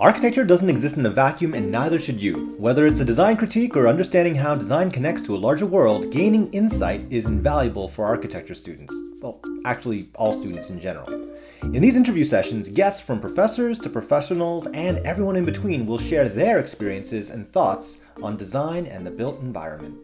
Architecture doesn't exist in a vacuum and neither should you. Whether it's a design critique or understanding how design connects to a larger world, gaining insight is invaluable for architecture students. Well, actually, all students in general. In these interview sessions, guests from professors to professionals and everyone in between will share their experiences and thoughts on design and the built environment.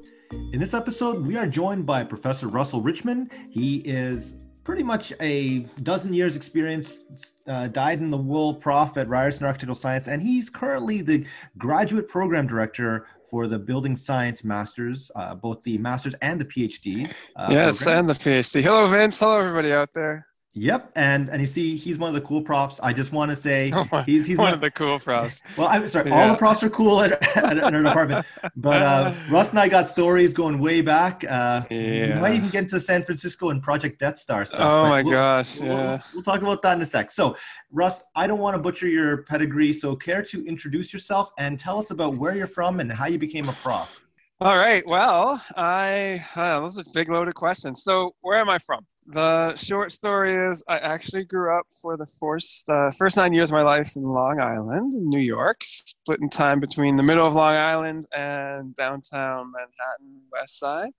In this episode, we are joined by Professor Russell Richman. He is pretty much a dozen years experience, uh, dyed in the wool prof at Ryerson Architectural Science, and he's currently the graduate program director for the Building Science Masters, uh, both the Masters and the PhD. Uh, yes, program. and the PhD. Hello, Vince. Hello, everybody out there. Yep, and and you see, he's one of the cool profs. I just want to say he's he's one, one of the cool profs. Well, I'm sorry, yeah. all the profs are cool at, at, at our department, but uh, Russ and I got stories going way back. Uh, yeah. We might even get into San Francisco and Project Death Star stuff. Oh my we'll, gosh, we'll, yeah. We'll, we'll talk about that in a sec. So, Russ, I don't want to butcher your pedigree, so care to introduce yourself and tell us about where you're from and how you became a prof. All right. Well, I uh, those are big loaded questions. So, where am I from? The short story is I actually grew up for the first, uh, first nine years of my life in Long Island, in New York, split in time between the middle of Long Island and downtown Manhattan, West Side.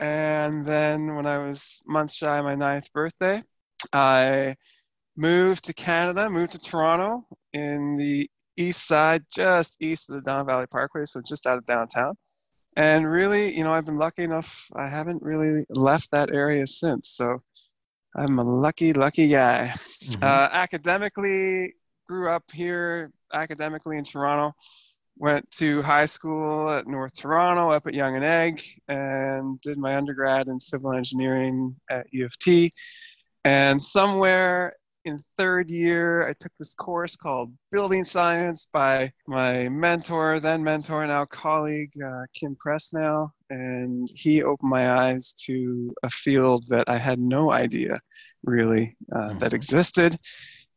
And then when I was months shy of my ninth birthday, I moved to Canada, moved to Toronto in the east side, just east of the Don Valley Parkway, so just out of downtown and really you know i've been lucky enough i haven't really left that area since so i'm a lucky lucky guy mm-hmm. uh, academically grew up here academically in toronto went to high school at north toronto up at Yonge and Eg and did my undergrad in civil engineering at u of t and somewhere in third year, I took this course called Building Science by my mentor, then mentor, now colleague, uh, Kim Pressnail. And he opened my eyes to a field that I had no idea really uh, mm-hmm. that existed.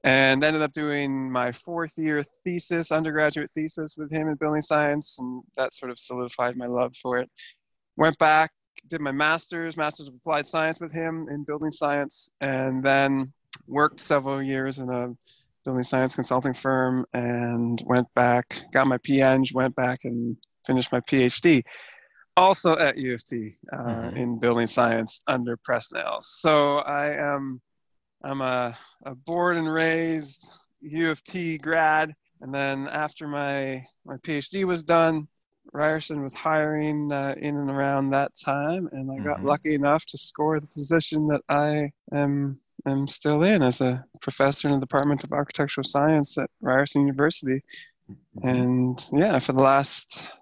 And ended up doing my fourth year thesis, undergraduate thesis with him in building science. And that sort of solidified my love for it. Went back, did my master's, master's of applied science with him in building science. And then worked several years in a building science consulting firm and went back, got my PEng, went back and finished my PhD, also at U of T uh, mm-hmm. in building science under Pressnail. So I am I'm a, a born and raised U of T grad, and then after my my PhD was done, Ryerson was hiring uh, in and around that time, and I got mm-hmm. lucky enough to score the position that I am am still in as a professor in the Department of Architectural Science at Ryerson University. Mm-hmm. And yeah, for the last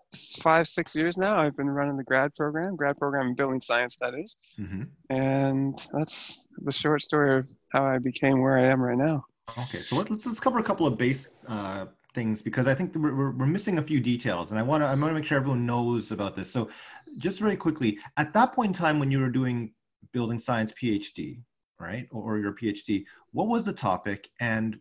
five, six years now, I've been running the grad program, grad program in building science, that is. Mm-hmm. And that's the short story of how I became where I am right now. Okay, so let's let's cover a couple of base uh, things because I think we're, we're, we're missing a few details, and I want to I want to make sure everyone knows about this. So, just very quickly, at that point in time when you were doing building science PhD, right or, your phd what was the topic and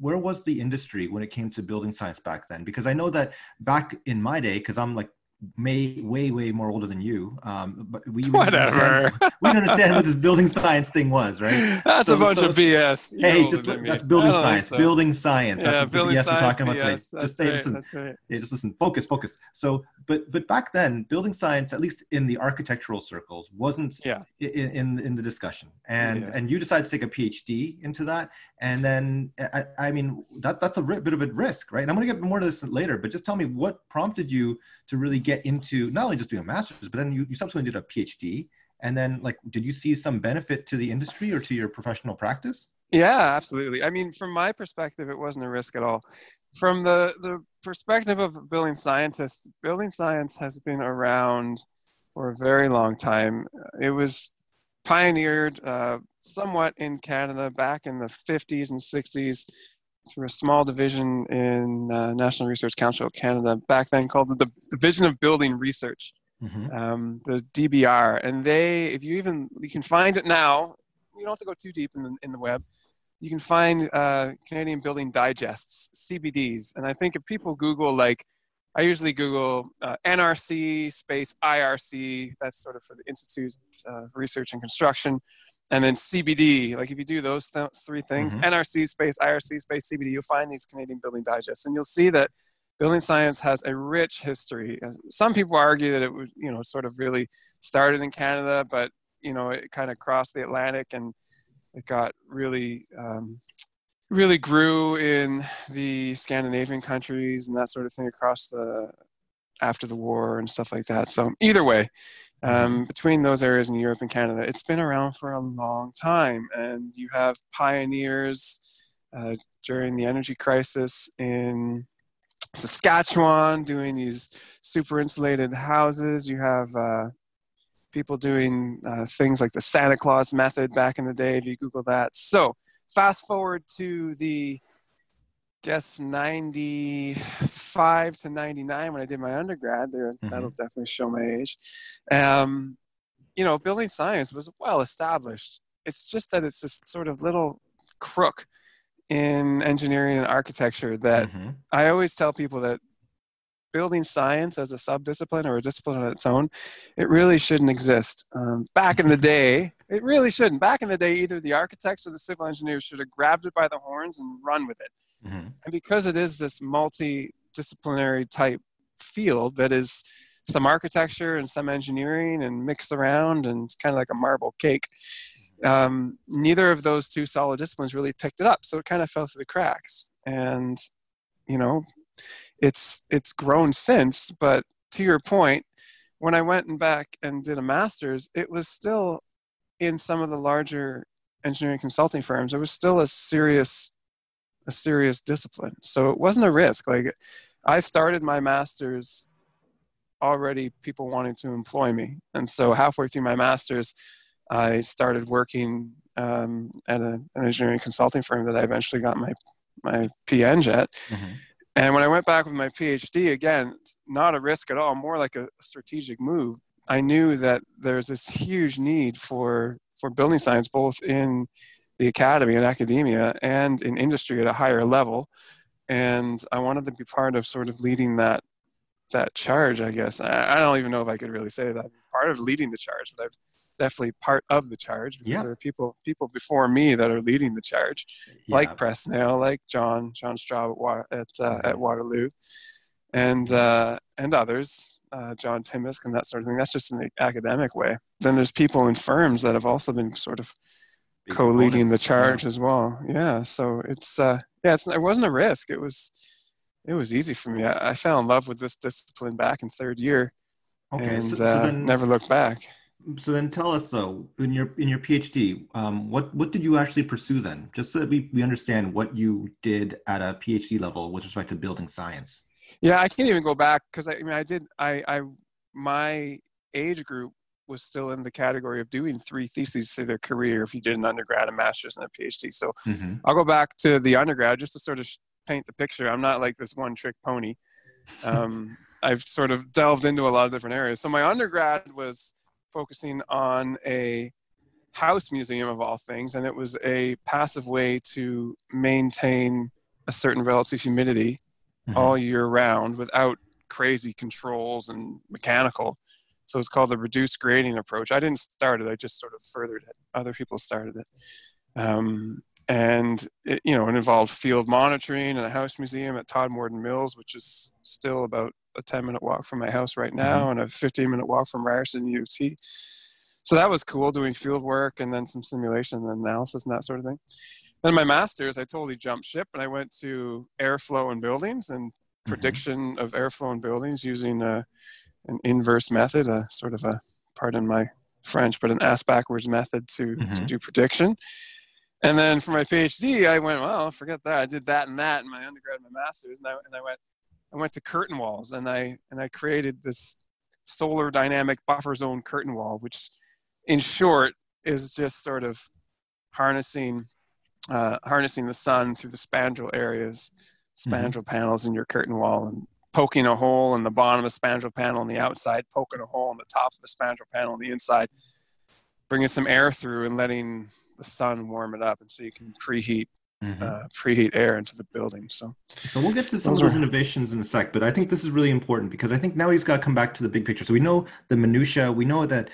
where was the industry when it came to building science back then? Because i know that back in my day because i'm like may way way more older than you. Um but we whatever. we understand what this building science thing was right? That's so, a bunch so, of bs You're hey just that's building science so. building science. Yeah, that's building what science, we're talking about BS. today that's just right, listen that's right. yeah, just listen focus focus. So but but back then building science at least in the architectural circles wasn't yeah. in, in in the discussion. And Yeah. and you decided to take a phd into that. And then i, I mean that that's a bit of a risk right? And i'm going to get more to this later but just tell me what prompted you to really get into not only just doing a master's but then you, you subsequently did a phd and then like did you see some benefit to the industry or to your professional practice Yeah, absolutely. I mean, from my perspective, it wasn't a risk at all. From the, the perspective of building scientists, building science has been around for a very long time. It was pioneered uh, somewhat in Canada back in the 50s and 60s through a small division in uh, National Research Council of Canada, back then called the Division of Building Research, Mhm. um, the DBR. And they, if you even, you can find it now, you don't have to go too deep in the, in the web. You can find uh, Canadian Building Digests, CBDs. And I think if people Google, like, I usually Google uh, NRC space IRC, that's sort of for the Institute of Research and Construction. And then CBD. Like if you do those th- three things, mm-hmm. NRC space, IRC space, CBD, you'll find these Canadian Building Digests, and you'll see that building science has a rich history. Some people argue that it was, you know, sort of really started in Canada, but you know, it kind of crossed the Atlantic and it got really, um, really grew in the Scandinavian countries and that sort of thing across the after the war and stuff like that. So either way, um, mm-hmm. between those areas in Europe and Canada, it's been around for a long time, and you have pioneers uh, during the energy crisis in Saskatchewan doing these super insulated houses. You have uh, people doing uh, things like the Santa Claus method back in the day, if you Google that. So, fast forward to the guess 95 to 99 when I did my undergrad. There, mm-hmm. that'll definitely show my age. Um, you know, building science was well established. It's just that it's this sort of little crook in engineering and architecture that mm-hmm. I always tell people that building science as a subdiscipline or a discipline on its own, it really shouldn't exist. Um, back in the day, it really shouldn't. Back in the day, either the architects or the civil engineers should have grabbed it by the horns and run with it. Mm-hmm. And because it is this multidisciplinary type field that is some architecture and some engineering and mixed around and it's kind of like a marble cake um, neither of those two solid disciplines really picked it up so it kind of fell through the cracks and you know it's it's grown since but to your point when i went and back and did a master's it was still in some of the larger engineering consulting firms it was still a serious a serious discipline so it wasn't a risk like i started my master's already people wanting to employ me and so halfway through my master's I started working um, at a, an engineering consulting firm that I eventually got my my PEng at. Mm-hmm. And when I went back with my PhD, again, not a risk at all, more like a strategic move. I knew that there's this huge need for for building science, both in the academy and academia, and in industry at a higher level. And I wanted to be part of sort of leading that that charge. I guess I, I don't even know if I could really say that part of leading the charge, but I've definitely part of the charge because yeah. there are people people before me that are leading the charge, yeah. like Pressnail, like John John Straub at at, uh, at Waterloo, and uh, and others, uh, John Timusk and that sort of thing. That's just in the academic way. Then there's people in firms that have also been sort of Big co-leading the charge yeah. as well. Yeah, so it's uh, yeah, it's it wasn't a risk. It was it was easy for me. I, I fell in love with this discipline back in third year. Okay, and so, so uh, then, never looked back so then tell us though in your in your phd um, what what did you actually pursue then? Just so that we, we understand what you did at a phd level with respect to building science. Yeah i can't even go back because I, I mean i did i i my age group was still in the category of doing three theses through their career if you did an undergrad a master's and a phd so mm-hmm. i'll go back to the undergrad just to sort of paint the picture. I'm not like this one trick pony. Um, i've sort of delved into a lot of different areas. So my undergrad was focusing on a house museum of all things, and it was a passive way to maintain a certain relative humidity mm-hmm. all year round without crazy controls and mechanical. So it's called the reduced grading approach. I didn't start it; I just sort of furthered it. Other people started it, um, and it, you know, it involved field monitoring and a house museum at Todmorden Mills, which is still about a 10 minute walk from my house right now mm-hmm. and a 15 minute walk from Ryerson U T. So that was cool doing field work and then some simulation and analysis and that sort of thing. Then my master's, I totally jumped ship and I went to airflow in buildings and mm-hmm. prediction of airflow in buildings using a, an inverse method, a sort of a, pardon my French, but an ass backwards method to, mm-hmm. to do prediction. And then for my PhD, I went, well, forget that. I did that and that in my undergrad and my master's. And I, and I went, I went to curtain walls and I and I created this solar dynamic buffer zone curtain wall, which in short is just sort of harnessing uh, harnessing the sun through the spandrel areas, mm-hmm. spandrel mm-hmm. panels in your curtain wall, and poking a hole in the bottom of the spandrel panel on the outside, poking a hole in the top of the spandrel panel on the inside, bringing some air through and letting the sun warm it up, and so you can preheat mm-hmm. uh, preheat air into the building. So, so we'll get to some those of those are... innovations in a sec, but I think this is really important because I think now he's got to come back to the big picture. So we know the minutia. We know that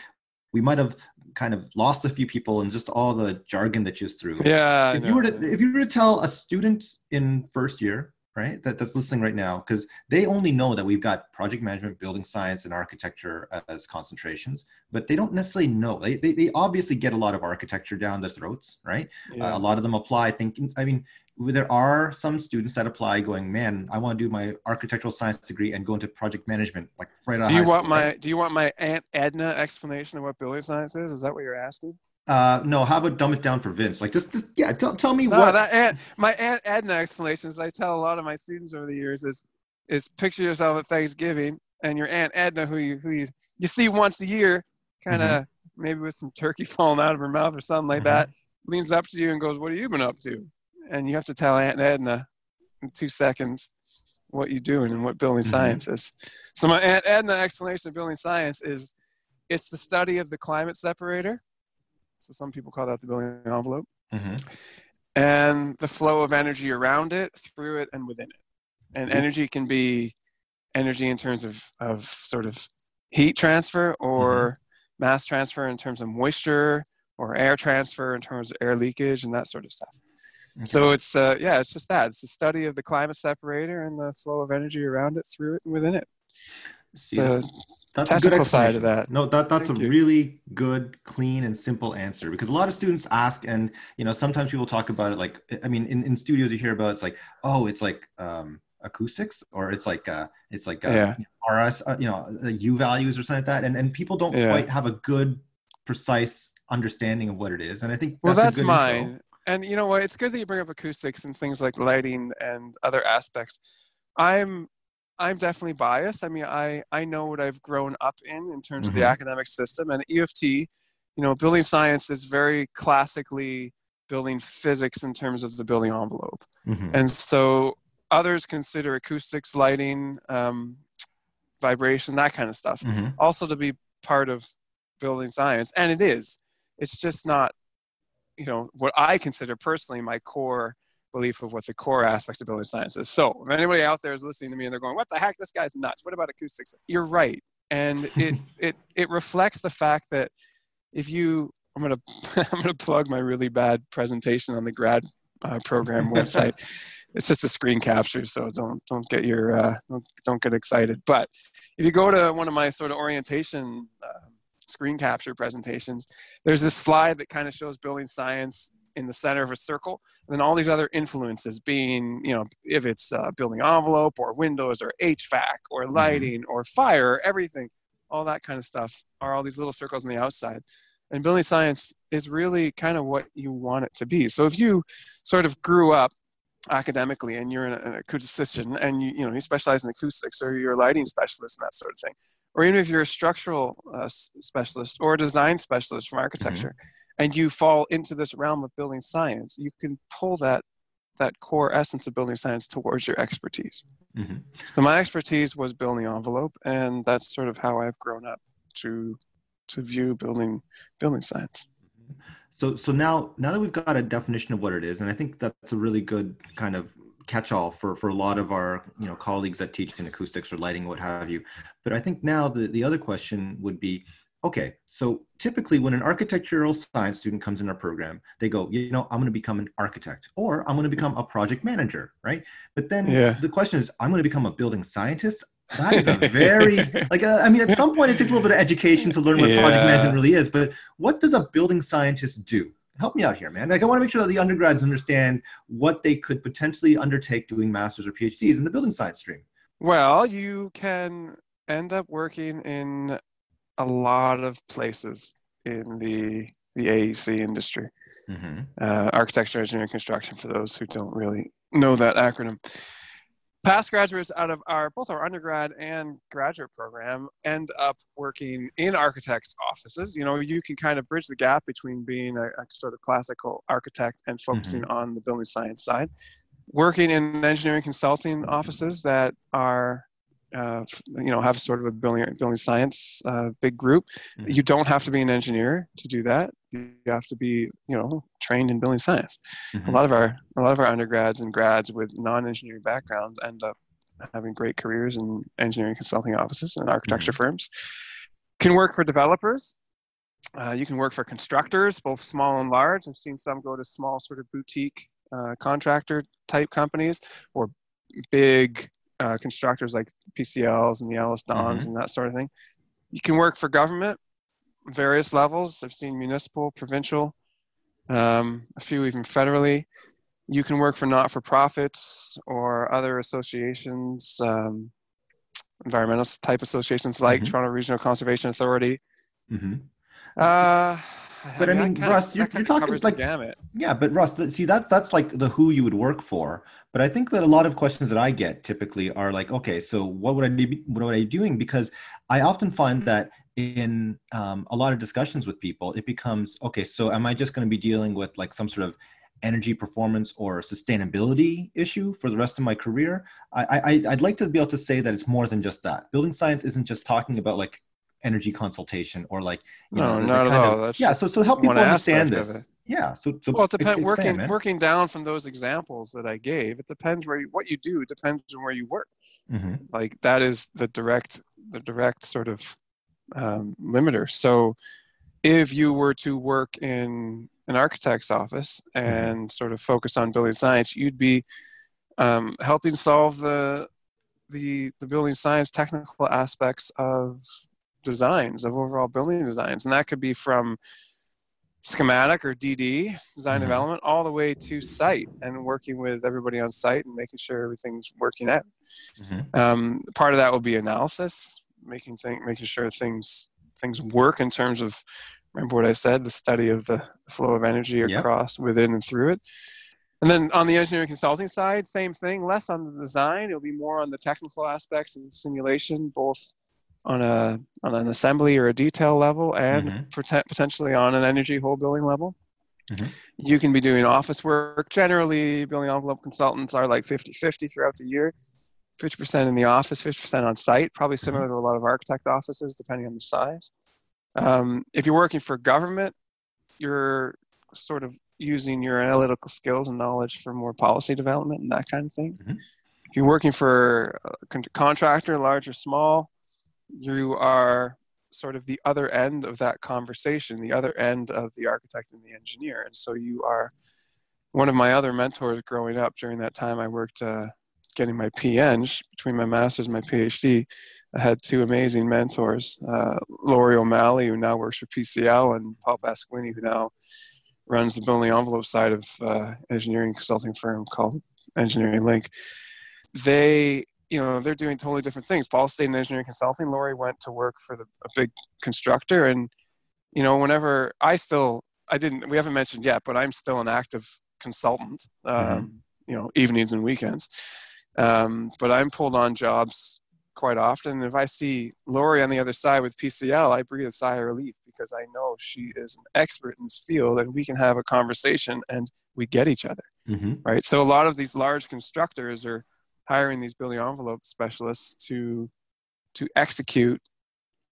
we might have kind of lost a few people and just all the jargon that you just threw. Yeah. If you were to if you were to tell a student in first year, right, that, that's listening right now, because they only know that we've got project management, building science, and architecture as concentrations, but they don't necessarily know. They, they, they obviously get a lot of architecture down their throats, right? Yeah. Uh, a lot of them apply thinking, I mean, there are some students that apply going, man, I want to do my architectural science degree and go into project management, like right out Do you want school, my right? Do you want my Aunt Edna explanation of what building science is? Is that what you're asking? Uh, no. How about dumb it down for Vince? Like, just, just yeah. Tell, tell me No, what. that Aunt, my Aunt Edna explanations I tell a lot of my students over the years is is picture yourself at Thanksgiving and your Aunt Edna, who you who you, you see once a year, kind of Mm-hmm. maybe with some turkey falling out of her mouth or something like Mhm. that, leans up to you and goes, "What have you been up to?" And you have to tell Aunt Edna in two seconds what you're doing and what building Mhm. science is. So my Aunt Edna explanation of building science is it's the study of the climate separator. So some people call that the building envelope Mhm. and the flow of energy around it, through it, and within it. And Mhm. energy can be energy in terms of, of sort of heat transfer or mass transfer in terms of moisture or air transfer in terms of air leakage and that sort of stuff. So it's uh, yeah, it's just that. It's the study of the climate separator and the flow of energy around it, through it, and within it. See, the that's a good side of that. No, that that's Thank a you. really good, clean, and simple answer because a lot of students ask, and you know, sometimes people talk about it like, I mean, in, in studios you hear about it's like, oh, it's like um, acoustics, or it's like uh, it's like uh, Yeah. RS, uh, you know, uh, U values or something like that, and and people don't Yeah. quite have a good, precise understanding of what it is, and I think Well, that's, that's a good mine. intro. And you know what? It's good that you bring up acoustics and things like lighting and other aspects. I'm I'm definitely biased. I mean, I I know what I've grown up in in terms of the Mhm. academic system and EFT. You know, building science is very classically building physics in terms of the building envelope, Mhm. and so others consider acoustics, lighting, um, vibration, that kind of stuff Mhm. also to be part of building science and it is it's just not you know what i consider personally my core belief of what the core aspects of building science is. So if anybody out there is listening to me and they're going what the heck? This guy's nuts. What about acoustics? You're right. And it it it reflects the fact that if you i'm gonna i'm gonna plug my really bad presentation on the grad uh, program website. It's just a screen capture so don't don't get your uh, don't, don't get excited. But if you go to one of my sort of orientation uh, screen capture presentations there's this slide that kind of shows building science in the center of a circle. And then all these other influences being you know if it's uh, building envelope or windows or hvac or lighting or fire everything all that kind of stuff are all these little circles on the outside. And building science is really kind of what you want it to be. So if you sort of grew up academically and you're an, an acoustician and you, you know you specialize in acoustics or you're a lighting specialist and that sort of thing or even if you're a structural uh, specialist or a design specialist from architecture and you fall into this realm of building science you can pull that that core essence of building science towards your expertise Mhm. so my expertise was building envelope and that's sort of how i've grown up to to view building building science So so now now that we've got a definition of what it is, and I think that's a really good kind of catch-all for for a lot of our you know colleagues that teach in acoustics or lighting, what have you. But I think now the the other question would be, okay, so typically when an architectural science student comes in our program, they go, you know, I'm going to become an architect or I'm going to become a project manager, right? But then Yeah. the question is, I'm going to become a building scientist. That is a very like uh, I mean, at some point it takes a little bit of education to learn what project management really is. But what does a building scientist do? Help me out here, man. Like I want to make sure that the undergrads understand what they could potentially undertake doing masters or PhDs in the building science stream. Well, you can end up working in a lot of places in the the AEC industry, Mm-hmm. uh, architecture, engineering, construction. For those who don't really know that acronym, past graduates out of our both our undergrad and graduate program end up working in architects' offices. You know, you can kind of bridge the gap between being a, a sort of classical architect and focusing on the building science side working in engineering consulting offices that are uh, you know have sort of a building building science uh, big group. Mhm. you don't have to be an engineer to do that. You have to be you know trained in building science. A lot of our a lot of our undergrads and grads with non-engineering backgrounds end up having great careers in engineering consulting offices and architecture firms. Can work for developers. Uh, you can work for constructors, both small and large. I've seen some go to small, sort of boutique uh, contractor type companies or big uh, constructors like PCLs and the EllisDons mm-hmm. and that sort of thing. You can work for government, various levels. I've seen municipal, provincial, um, a few even federally. You can work for not for profits or other associations, um, environmental type associations like mm-hmm. Toronto Regional Conservation Authority. Mm-hmm. Uh, but I mean, I mean Russ, you're, you're talking like damn it. yeah, but Russ, see that's that's like the who you would work for. But I think that a lot of questions that I get typically are like, okay, so what would I be what would I be doing? Because I often find that in um, a lot of discussions with people, it becomes okay. So am I just going to be dealing with like some sort of energy performance or sustainability issue for the rest of my career? I, I I'd like to be able to say that it's more than just that. Building science isn't just talking about like energy consultation or like you no, know not at all. Of, yeah so so help people understand this yeah so, so well it depends working man. working down from those examples that i gave it depends where you, what you do depends on where you work mm-hmm. like that is the direct the direct sort of um, limiter so if you were to work in an architect's office mm-hmm. and mm-hmm. sort of focus on building science you'd be um, helping solve the the the building science technical aspects of designs of overall building designs and that could be from schematic or dd design mm-hmm. development all the way to site and working with everybody on site and making sure everything's working out mm-hmm. um, part of that will be analysis making thing, making sure things things work in terms of remember what i said the study of the flow of energy across yep. within and through it and then on the engineering consulting side same thing less on the design it'll be more on the technical aspects and simulation both on a on an assembly or a detail level and mm-hmm. potentially on an energy whole building level. Mm-hmm. You can be doing office work. Generally, building envelope consultants are like 50 50 throughout the year 50% in the office, 50% on site, probably mm-hmm. similar to a lot of architect offices, depending on the size. Um, if you're working for government, you're sort of using your analytical skills and knowledge for more policy development and that kind of thing. Mm-hmm. If you're working for a contractor, large or small, you are sort of the other end of that conversation, the other end of the architect and the engineer. And so you are one of my other mentors growing up during that time I worked uh, getting my PEng between my master's and my PhD. I had two amazing mentors, uh, Laurie O'Malley, who now works for PCL, and Paul Pasquini, who now runs the building envelope side of uh, engineering consulting firm called Engineering Link. They you know they're doing totally different things. Paul stayed in engineering consulting. lori went to work for the, a big constructor, and you know whenever I still I didn't we haven't mentioned yet, but I'm still an active consultant. Um, mm-hmm. You know evenings and weekends, um, but I'm pulled on jobs quite often. And if I see lori on the other side with PCL, I breathe a sigh of relief because I know she is an expert in this field, and we can have a conversation and we get each other. Mm-hmm. Right. So a lot of these large constructors are hiring these building envelope specialists to to execute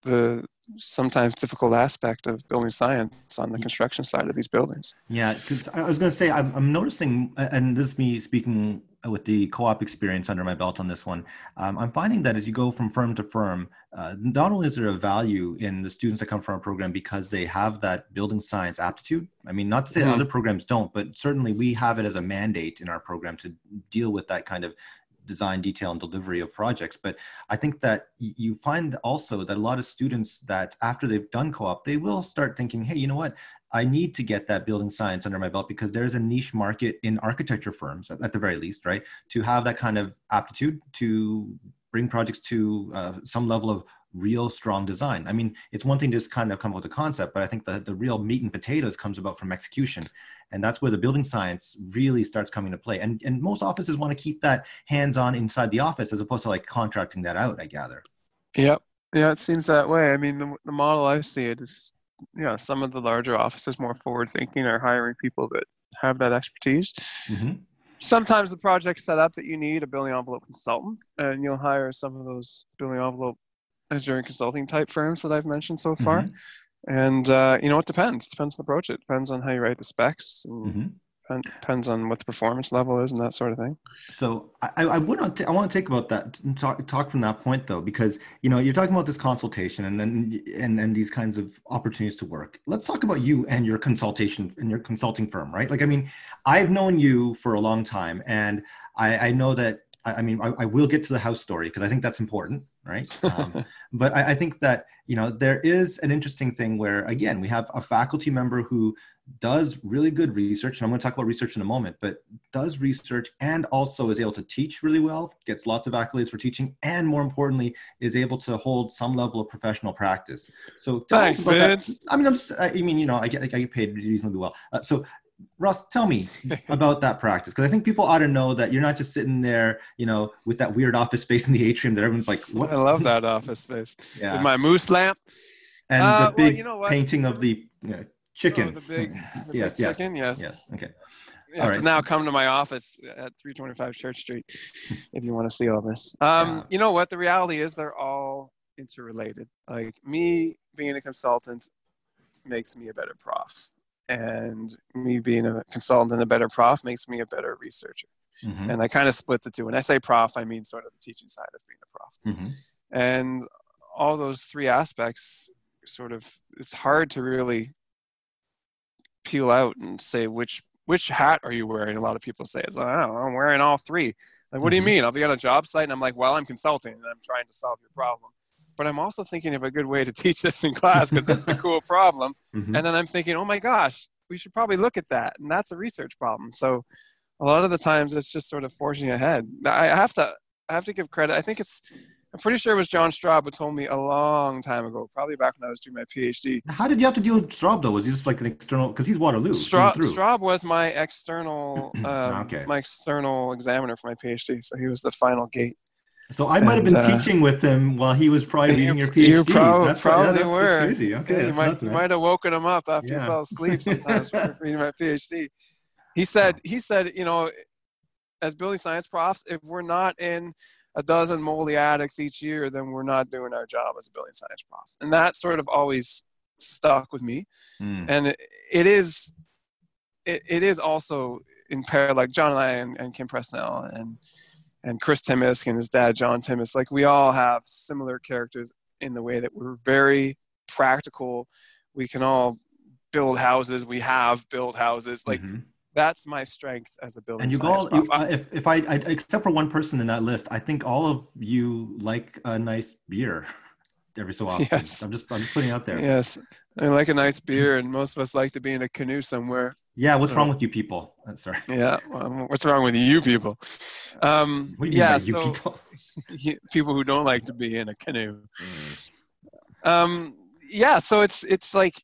the sometimes difficult aspect of building science on the construction side of these buildings. Yeah, because I was going to say I'm, I'm noticing, and this is me speaking with the co-op experience under my belt on this one, um, I'm finding that as you go from firm to firm, uh, not only is there a value in the students that come from our program because they have that building science aptitude. I mean, not to say mm-hmm. other programs don't, but certainly we have it as a mandate in our program to deal with that kind of design, detail, and delivery of projects. But I think that you find also that a lot of students that after they've done co-op, they will start thinking, hey, you know what? I need to get that building science under my belt because there's a niche market in architecture firms, at the very least, right? To have that kind of aptitude to bring projects to uh, some level of real strong design. I mean, it's one thing to just kind of come up with a concept, but I think the, the real meat and potatoes comes about from execution. And that's where the building science really starts coming to play. And, and most offices want to keep that hands-on inside the office as opposed to like contracting that out, I gather. Yep. Yeah, it seems that way. I mean, the, the model I see it is, you know, some of the larger offices more forward thinking are hiring people that have that expertise. Mm-hmm sometimes the project's set up that you need a building envelope consultant and you'll hire some of those building envelope engineering consulting type firms that I've mentioned so far. Mm-hmm. And uh, you know, it depends. It depends on the project. It depends on how you write the specs and mm-hmm. depends on what the performance level is and that sort of thing. So I, I would want to, I want to take about that talk talk from that point though because you know you're talking about this consultation and then and and these kinds of opportunities to work. Let's talk about you and your consultation and your consulting firm, right? Like I mean, I've known you for a long time, and I, I know that I, mean I, I, will get to the house story because I think that's important, right? Um, but I, I think that you know there is an interesting thing where again we have a faculty member who does really good research, and I'm going to talk about research in a moment, but does research and also is able to teach really well, gets lots of accolades for teaching, and more importantly, is able to hold some level of professional practice. So thanks, Vince. I mean, I'm I mean, you know, I get, I get paid reasonably well. Uh, so Russ, tell me about that practice because I think people ought to know that you're not just sitting there, you know, with that weird office space in the atrium that everyone's like, "What?" I love that office space. Yeah. With my moose lamp and uh, the big well, you know painting of the you know, chicken. Oh, the big, the yes, big yes, chicken. Yes. Yes. Okay. You have to now come to my office at 325 Church Street if you want to see all this. Um, yeah. You know what? The reality is they're all interrelated. Like me being a consultant makes me a better prof, and me being a consultant and a better prof makes me a better researcher. Mm-hmm. And I kind of split the two. When I say prof, I mean sort of the teaching side of being a prof. Mm-hmm. And all those three aspects sort of it's hard to really peel out and say which which hat are you wearing? A lot of people say it's like, I don't know, I'm wearing all three. Like, what mm-hmm. do you mm-hmm. mean? I'll be on a job site and I'm like, well, I'm consulting and I'm trying to solve your problem. But I'm also thinking of a good way to teach this in class because this is a cool problem. Mm-hmm. And then I'm thinking, oh my gosh, we should probably look at that. And that's a research problem. So a lot of the times it's just sort of forging ahead. I have to I have to give credit. I think it's I'm pretty sure it was John Straub who told me a long time ago, probably back when I was doing my PhD. How did you have to deal with Straub though? Was he just like an external? Because he's Waterloo. Straub, Straub was my external, um, okay. my external examiner for my PhD. So he was the final gate. So I might have been uh, teaching with him while he was probably reading your PhD. You prob- that's, probably yeah, that's, were. That's crazy. Okay, yeah, you, might, you might have woken him up after yeah. you fell asleep sometimes reading my PhD. He said, he said, you know, as building science profs, if we're not in a dozen moldy attics each year, then we're not doing our job as a building science prof. And that sort of always stuck with me. Mm. And it, it is, it, it is also in pair, like John and I and, and Kim Pressnail and, and Chris Timusk and his dad, John Timusk, like we all have similar characters in the way that we're very practical. We can all build houses. We have built houses. Like mm-hmm that's my strength as a builder. And you go, you, uh, if if I, I, except for one person in that list, I think all of you like a nice beer every so often. Yes. I'm just I'm just putting out there. Yes, I like a nice beer, and most of us like to be in a canoe somewhere. Yeah, what's so, wrong with you people? Uh, sorry. Yeah, well, what's wrong with you people? Um, what do you yeah, so, people? people who don't like to be in a canoe. Mm. Um, yeah, so it's it's like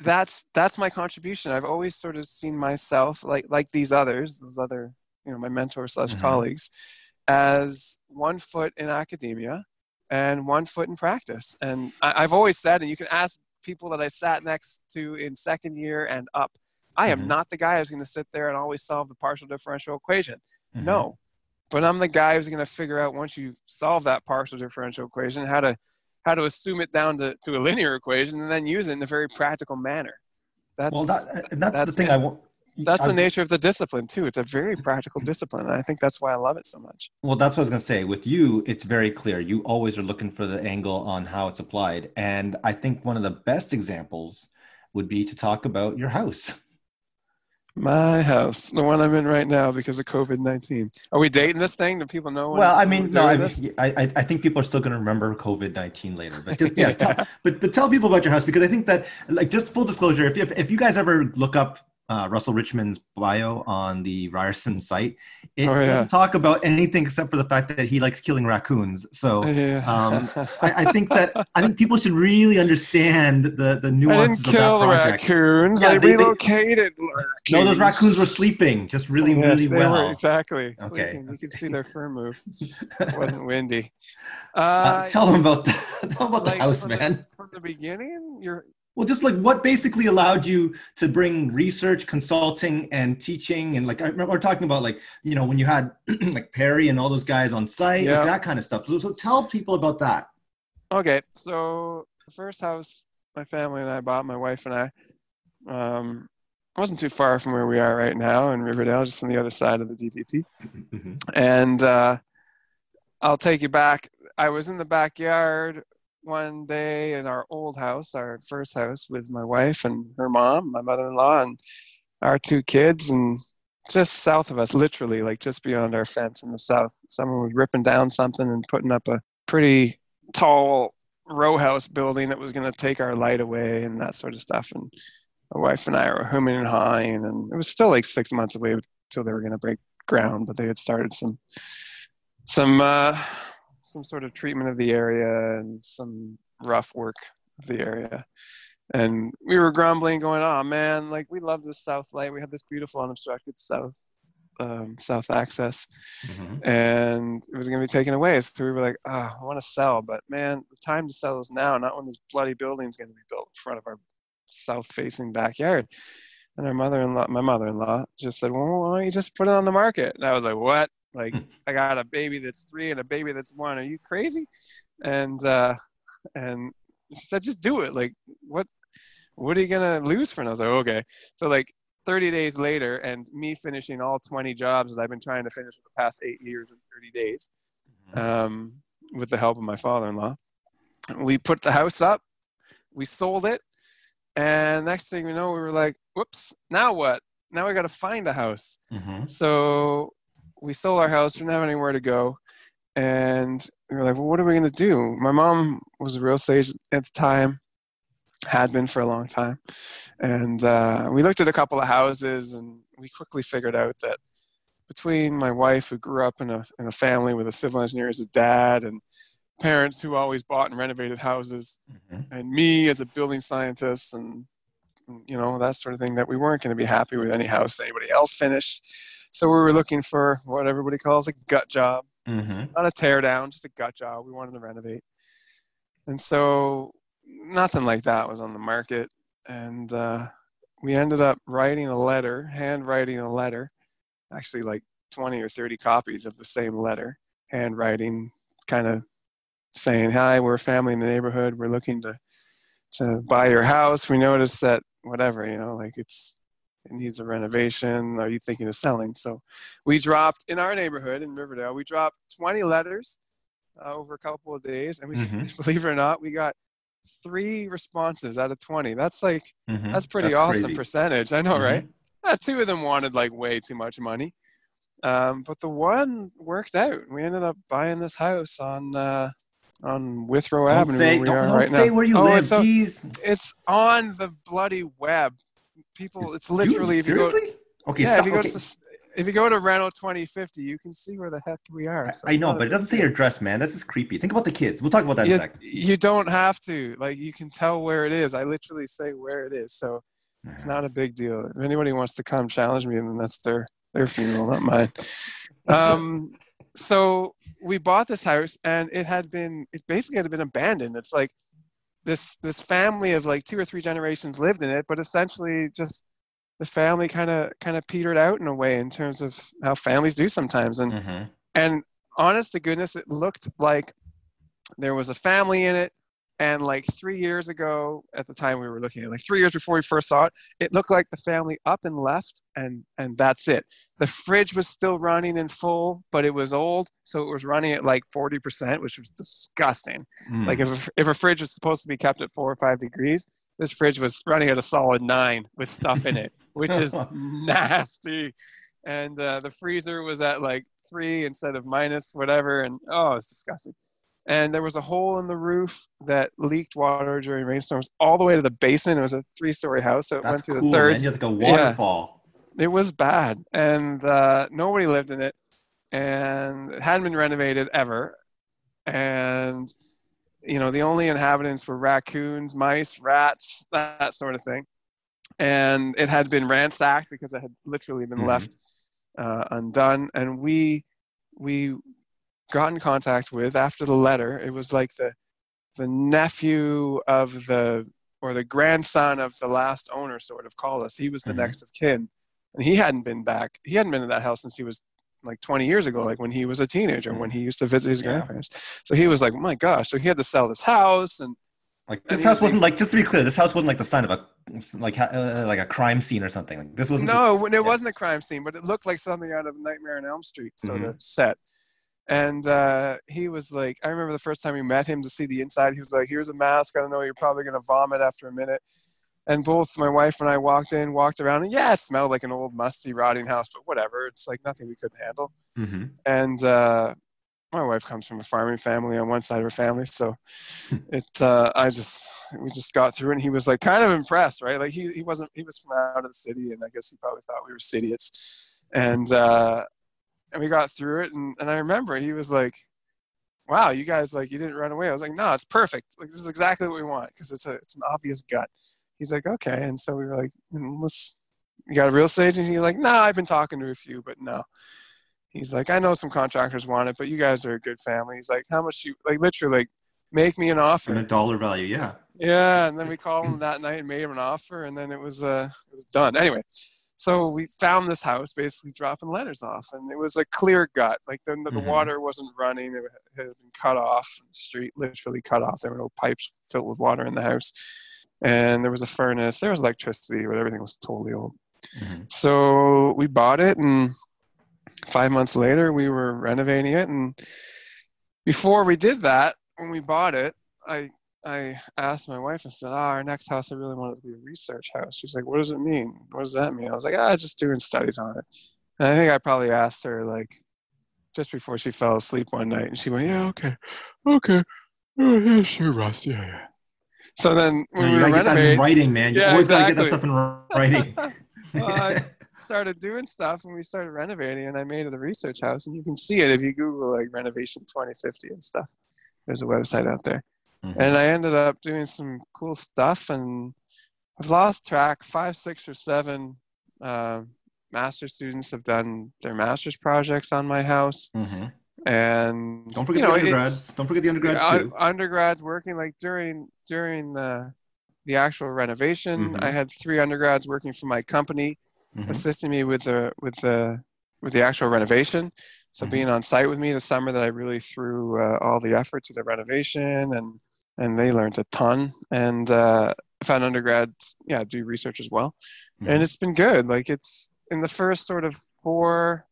that's that's my contribution. I've always sort of seen myself like like these others, those other you know my mentors slash mm-hmm. colleagues, as one foot in academia and one foot in practice. And I, have always said, and you can ask people that I sat next to in second year and up, I am mm-hmm. not the guy who's going to sit there and always solve the partial differential equation. Mm-hmm. No, but I'm the guy who's going to figure out once you solve that partial differential equation how to how to assume it down to, to a linear equation and then use it in a very practical manner. That's, well, that, that's, that's the thing I want. That's the nature of the discipline too. It's a very practical discipline, and I think that's why I love it so much. Well, that's what I was going to say. With you, it's very clear. You always are looking for the angle on how it's applied, and I think one of the best examples would be to talk about your house. My house, the one I'm in right now because of COVID nineteen. Are we dating this thing? Do people know? well, I mean, no, I, mean, I, I think people are still going to remember COVID nineteen later. But just, yes, yeah. tell, but but tell people about your house because I think that like just full disclosure, if if, if you guys ever look up uh, Russell Richman's bio on the Ryerson site, it oh, yeah. doesn't talk about anything except for the fact that he likes killing raccoons. So yeah. um, I, I, think that I think people should really understand the the nuances of that project. raccoons. Yeah, I they, relocated. They, no, those raccoons were sleeping just really, yes, really well. exactly. Okay. Sleeping. You could see their fur move. it wasn't windy. Uh, uh, tell them about the tell them about like, the house, man. The, from the beginning, you're well, just like what basically allowed you to bring research, consulting, and teaching, and like I remember we're talking about like you know when you had like Perry and all those guys on site, like that kind of stuff. So, so tell people about that. Okay, so the first house my family and I bought, my wife and I, um, wasn't too far from where we are right now in Riverdale, just on the other side of the DVP. Mhm. And uh, I'll take you back. I was in the backyard one day in our old house, our first house, with my wife and her mom, my mother-in-law, and our two kids, and just south of us, literally, like just beyond our fence in the south, someone was ripping down something and putting up a pretty tall row house building that was going to take our light away and that sort of stuff. And my wife and I were humming and hawing, and it was still like six months away until they were going to break ground, but they had started some some uh, some sort of treatment of the area and some rough work of the area. And we were grumbling, going, "Oh man, like we love this south light. We have this beautiful unobstructed south um, south access, Mhm. and it was going to be taken away. So we were like, "Ah, I want to sell, but man, the time to sell is now, not when this bloody building's going to be built in front of our south-facing backyard." And our mother-in-law, my mother-in-law, just said, "Well, why don't you just put it on the market?" And I was like, "What? Like, I got a baby that's three and a baby that's one. Are you crazy?" And uh, and she said, "Just do it. Like, what? What are you gonna lose for?" And I was like, "Okay." So like 30 days later, and me finishing all 20 jobs that I've been trying to finish for the past eight years in 30 days, um, with the help of my father-in-law, we put the house up, we sold it, and next thing we know, we were like, "Whoops! Now what? Now we got to find a house." Mhm. So we sold our house. We didn't have anywhere to go. And we were like, well, what are we going to do? My mom was a real estate agent at the time, had been for a long time. And uh, we looked at a couple of houses and we quickly figured out that between my wife, who grew up in a, in a family with a civil engineer as a dad, and parents who always bought and renovated houses, Mhm. and me as a building scientist and you know that sort of thing that we weren't going to be happy with any house anybody else finished. So we were looking for what everybody calls a gut job. Mhm. not a tear down just a gut job. We wanted to renovate. And so nothing like that was on the market. And uh, we ended up writing a letter handwriting a letter actually like 20 or 30 copies of the same letter handwriting kind of saying hi we're a family in the neighborhood. We're looking to to buy your house. We noticed that whatever you know like it's it needs a renovation are you thinking of selling so we dropped in our neighborhood in riverdale we dropped 20 letters uh, over a couple of days and we Mhm. believe it or not we got three responses out of 20 that's like Mhm. that's pretty awesome crazy. percentage i know Mhm. right uh, two of them wanted like way too much money um, but the one worked out we ended up buying this house on uh, on withrow Don't avenue say, don't, don't right say now where you Oh, live. it's Jeez. it's on the bloody web. People, it's Dude, literally if you go, seriously? okay, yeah, stop. if you go okay. to if you go to Reno 2050, you can see where the heck we are. I- So I know, but it doesn't say your address, man. This is creepy. Think about the kids. We'll talk about that in a You, second. you don't have to. Like you can tell where it is. I literally say where it is, so it's not a big deal. If anybody wants to come challenge me, then that's their their funeral, not mine. Um, so we bought this house, and it had been it basically had been abandoned. It's like this this family of like two or three generations lived in it, but essentially just the family kind of kind of petered out in a way in terms of how families do sometimes. And Mhm. and honest to goodness, it looked like there was a family in it. And like three years ago, at the time we were looking at, like three years before we first saw it, it looked like the family up and left, and and that's it. The fridge was still running in full, but it was old, so it was running at like forty percent, which was disgusting. Mm. Like if a, if a fridge was supposed to be kept at four or five degrees, this fridge was running at a solid nine with stuff in it, which is nasty. And uh, the freezer was at like three instead of minus whatever, and oh, it's disgusting. And there was a hole in the roof that leaked water during rainstorms all the way to the basement. It was a three-story house, so it went through cool, the third man. You have like a Yeah. waterfall. it was bad and uh, nobody lived in it and it hadn't been renovated ever and you know the only inhabitants were raccoons mice rats that sort of thing and it had been ransacked because it had literally been Mhm. left uh, undone and we we got in contact with after the letter it was like the the nephew of the or the grandson of the last owner sort of called us he was the Mhm. next of kin and he hadn't been back he hadn't been in that house since he was like 20 years ago like when he was a teenager when he used to visit his Yeah. grandparents so he was like my gosh so he had to sell this house and Like this house wasn't like just to be clear, this house wasn't like the sign of a like uh, like a crime scene or something. Like this wasn't. No, this, it yeah. wasn't a crime scene, but it looked like something out of Nightmare on Elm Street sort mm-hmm. of set. And uh, he was like, I remember the first time we met him to see the inside. He was like, "Here's a mask. I don't know. You're probably gonna vomit after a minute." And both my wife and I walked in, walked around, and yeah, it smelled like an old, musty, rotting house, but whatever. It's like nothing we couldn't handle. Mm-hmm. And uh, my wife comes from a farming family on one side of her family, so it. Uh, I just we just got through, and he was like kind of impressed, right? Like he he wasn't he was from out of the city, and I guess he probably thought we were city idiots. And uh, and we got through it, and and I remember he was like, "Wow, you guys like you didn't run away." I was like, "No, it's perfect. Like this is exactly what we want because it's a it's an obvious gut." he's like, okay. And so we were like, mm, let's, you got a real estate? And he's like, no, nah, I've been talking to a few, but no. He's like, I know some contractors want it, but you guys are a good family. He's like, how much you, like literally like, make me an offer. And a dollar value, yeah. Yeah. And then we called him that night and made him an offer and then it was, uh, it was done. Anyway, so we found this house basically dropping letters off and it was a clear gut like the, the mm-hmm. water wasn't running it had been cut off the street literally cut off there were no pipes filled with water in the house and there was a furnace, there was electricity, but everything was totally old. Mm-hmm. So we bought it, and five months later, we were renovating it. And before we did that, when we bought it, I I asked my wife, and said, oh, our next house, I really wanted to be a research house. She's like, what does it mean? What does that mean? I was like, ah, just doing studies on it. And I think I probably asked her, like, just before she fell asleep one night. And she went, yeah, okay, okay. Oh, yeah, sure, Russ. Yeah, yeah. So then when you we were get that in writing, man. You yeah, always exactly. gotta get that stuff in writing. well, I started doing stuff and we started renovating and I made it a research house and you can see it if you Google like renovation 2050 and stuff. There's a website out there. Mm-hmm. And I ended up doing some cool stuff and I've lost track. Five, six, or seven uh, master students have done their master's projects on my house. Mm-hmm and don't forget you know, the undergrads. Don't forget the undergrads too. Undergrads working like during during the the actual renovation. Mm-hmm. I had three undergrads working for my company, mm-hmm. assisting me with the with the with the actual renovation. So mm-hmm. being on site with me the summer that I really threw uh, all the effort to the renovation, and and they learned a ton. And uh, I've had undergrads, yeah, do research as well, and mm-hmm. it's been good. Like it's in the first sort of four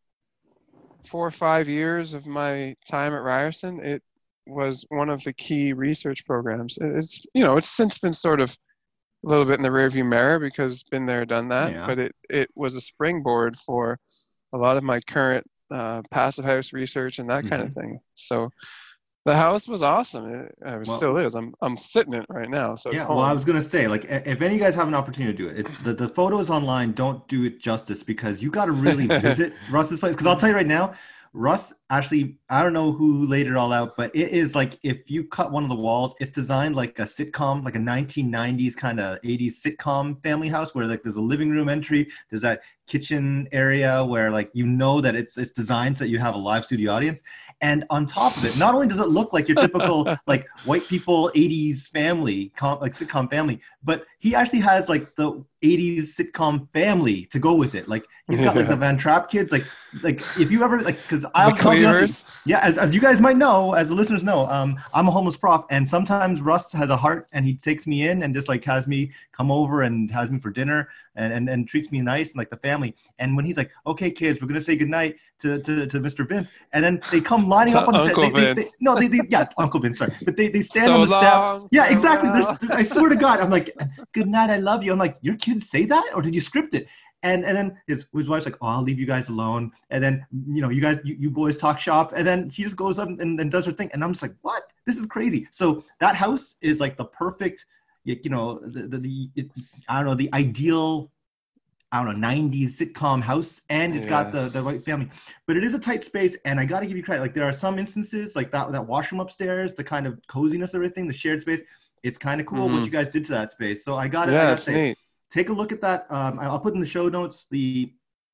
four or five years of my time at Ryerson, it was one of the key research programs. It's you know it's since been sort of a little bit in the rearview mirror because been there, done that. Yeah. But it it was a springboard for a lot of my current uh, passive house research and that mm-hmm. kind of mm-hmm. thing. So the house was awesome. It, uh, it well, still is. I'm I'm sitting in it right now. So yeah. Well, I was gonna say, like, if any of you guys have an opportunity to do it, it the the photos online don't do it justice because you got to really visit Russ's place. Because I'll tell you right now, Russ actually, I don't know who laid it all out, but it is like if you cut one of the walls, it's designed like a sitcom, like a 1990s kind of 80s sitcom family house where like there's a living room entry, there's that kitchen area where like you know that it's it's designed so that you have a live studio audience. And on top of it not only does it look like your typical like white people 80s family com, like sitcom family but he actually has like the 80s sitcom family to go with it like he's got like the Von Trapp kids like like if you ever like because I'll tell you yeah as, as you guys might know as the listeners know um I'm a homeless prof and sometimes Russ has a heart and he takes me in and just like has me come over and has me for dinner and, and, and treats me nice and like the family. And when he's like, okay, kids, we're gonna say goodnight to, to, to Mr. Vince, and then they come lining up on the Uncle set. They, they, they, no, they, they yeah, Uncle Vince, sorry, but they, they stand so on the long, steps. Yeah, exactly. There's, I swear to God, I'm like, good night, I love you. I'm like, your kids say that, or did you script it? And and then his his wife's like, oh, I'll leave you guys alone. And then you know, you guys, you, you boys talk shop. And then she just goes up and, and does her thing. And I'm just like, what? This is crazy. So that house is like the perfect you know the, the, the it, i don't know the ideal I don't know, 90s sitcom house, and it's yeah. got the, the right family. But it is a tight space, and I got to give you credit. Like, there are some instances, like that, that washroom upstairs, the kind of coziness, of everything, the shared space. It's kind of cool mm-hmm. what you guys did to that space. So I got to yeah, say, take a look at that. Um, I'll put in the show notes the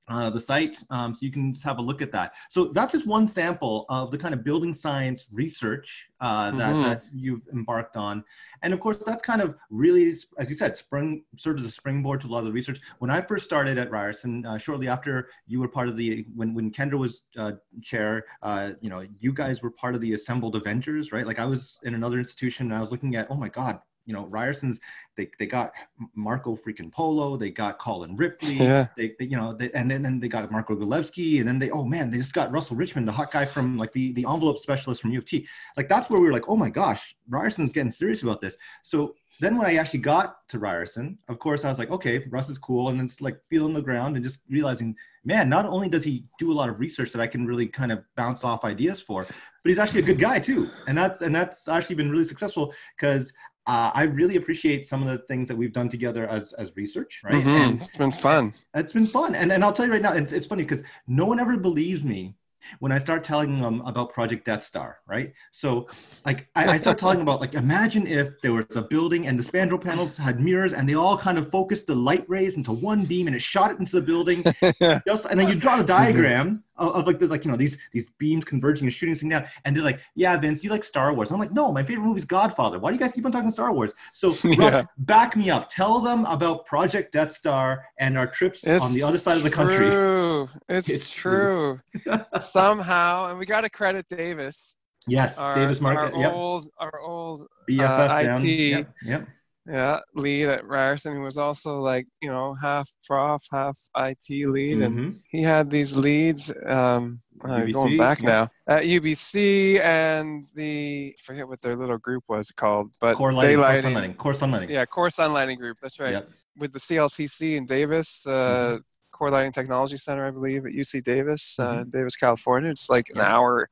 uh, the site um, so you can just have a look at that. So that's just one sample of the kind of building science research uh, that, mm-hmm. that you've embarked on. And of course, that's kind of really, as you said, spring served as a springboard to a lot of the research. When I first started at Ryerson, uh, shortly after you were part of the, when, when Kendra was uh, chair, uh, you know, you guys were part of the assembled Avengers, right? Like I was in another institution and I was looking at, oh my God, you know Ryerson's they, they got Marco freaking Polo, they got Colin Ripley, Yeah. they, they you know they, and then, then they got Marco Gorgolewski, and then they oh man they just got Russell Richman, the hot guy from like the the envelope specialist from U of T. Like that's where we were like oh my gosh, Ryerson's getting serious about this. So then when I actually got to Ryerson, of course I was like okay Russ is cool, and it's like feeling the ground and just realizing man not only does he do a lot of research that I can really kind of bounce off ideas for, but he's actually a good guy too, and that's and that's actually been really successful because uh, I really appreciate some of the things that we've done together as as research, right? Mhm. And It's been fun. it's been fun, and and I'll tell you right now, it's it's funny because no one ever believes me when I start telling them about Project Death Star, right? So, like, I, I start talking about like, imagine if there was a building and the spandrel panels had mirrors and they all kind of focused the light rays into one beam and it shot it into the building, just and then you draw the diagram of, of like the like you know these these beams converging and shooting this thing down and they're like yeah vince you like star wars i'm like no my favorite movie is godfather why do you guys keep on talking star wars so russ back me up tell them about project death star and our trips It's on the other side of the country True. It's, It's true. Somehow, and we got to credit Davis. yes Our, davis market our yep old, our old bff uh. IT. yep, yep. Yeah, lead at Ryerson, who was also like, you know, half prof, half IT lead. And Mhm. he had these leads, um, uh, going back yeah. now, at UBC and the, I forget what their little group was called, but core lighting core daylighting. sunlighting core sunlighting Yeah, Core Sunlighting Group. That's right. Yep. With the CLTC in Davis, the Mm-hmm. Core Lighting Technology Center, I believe, at UC Davis, uh, Mhm. Davis, California. It's like an hour.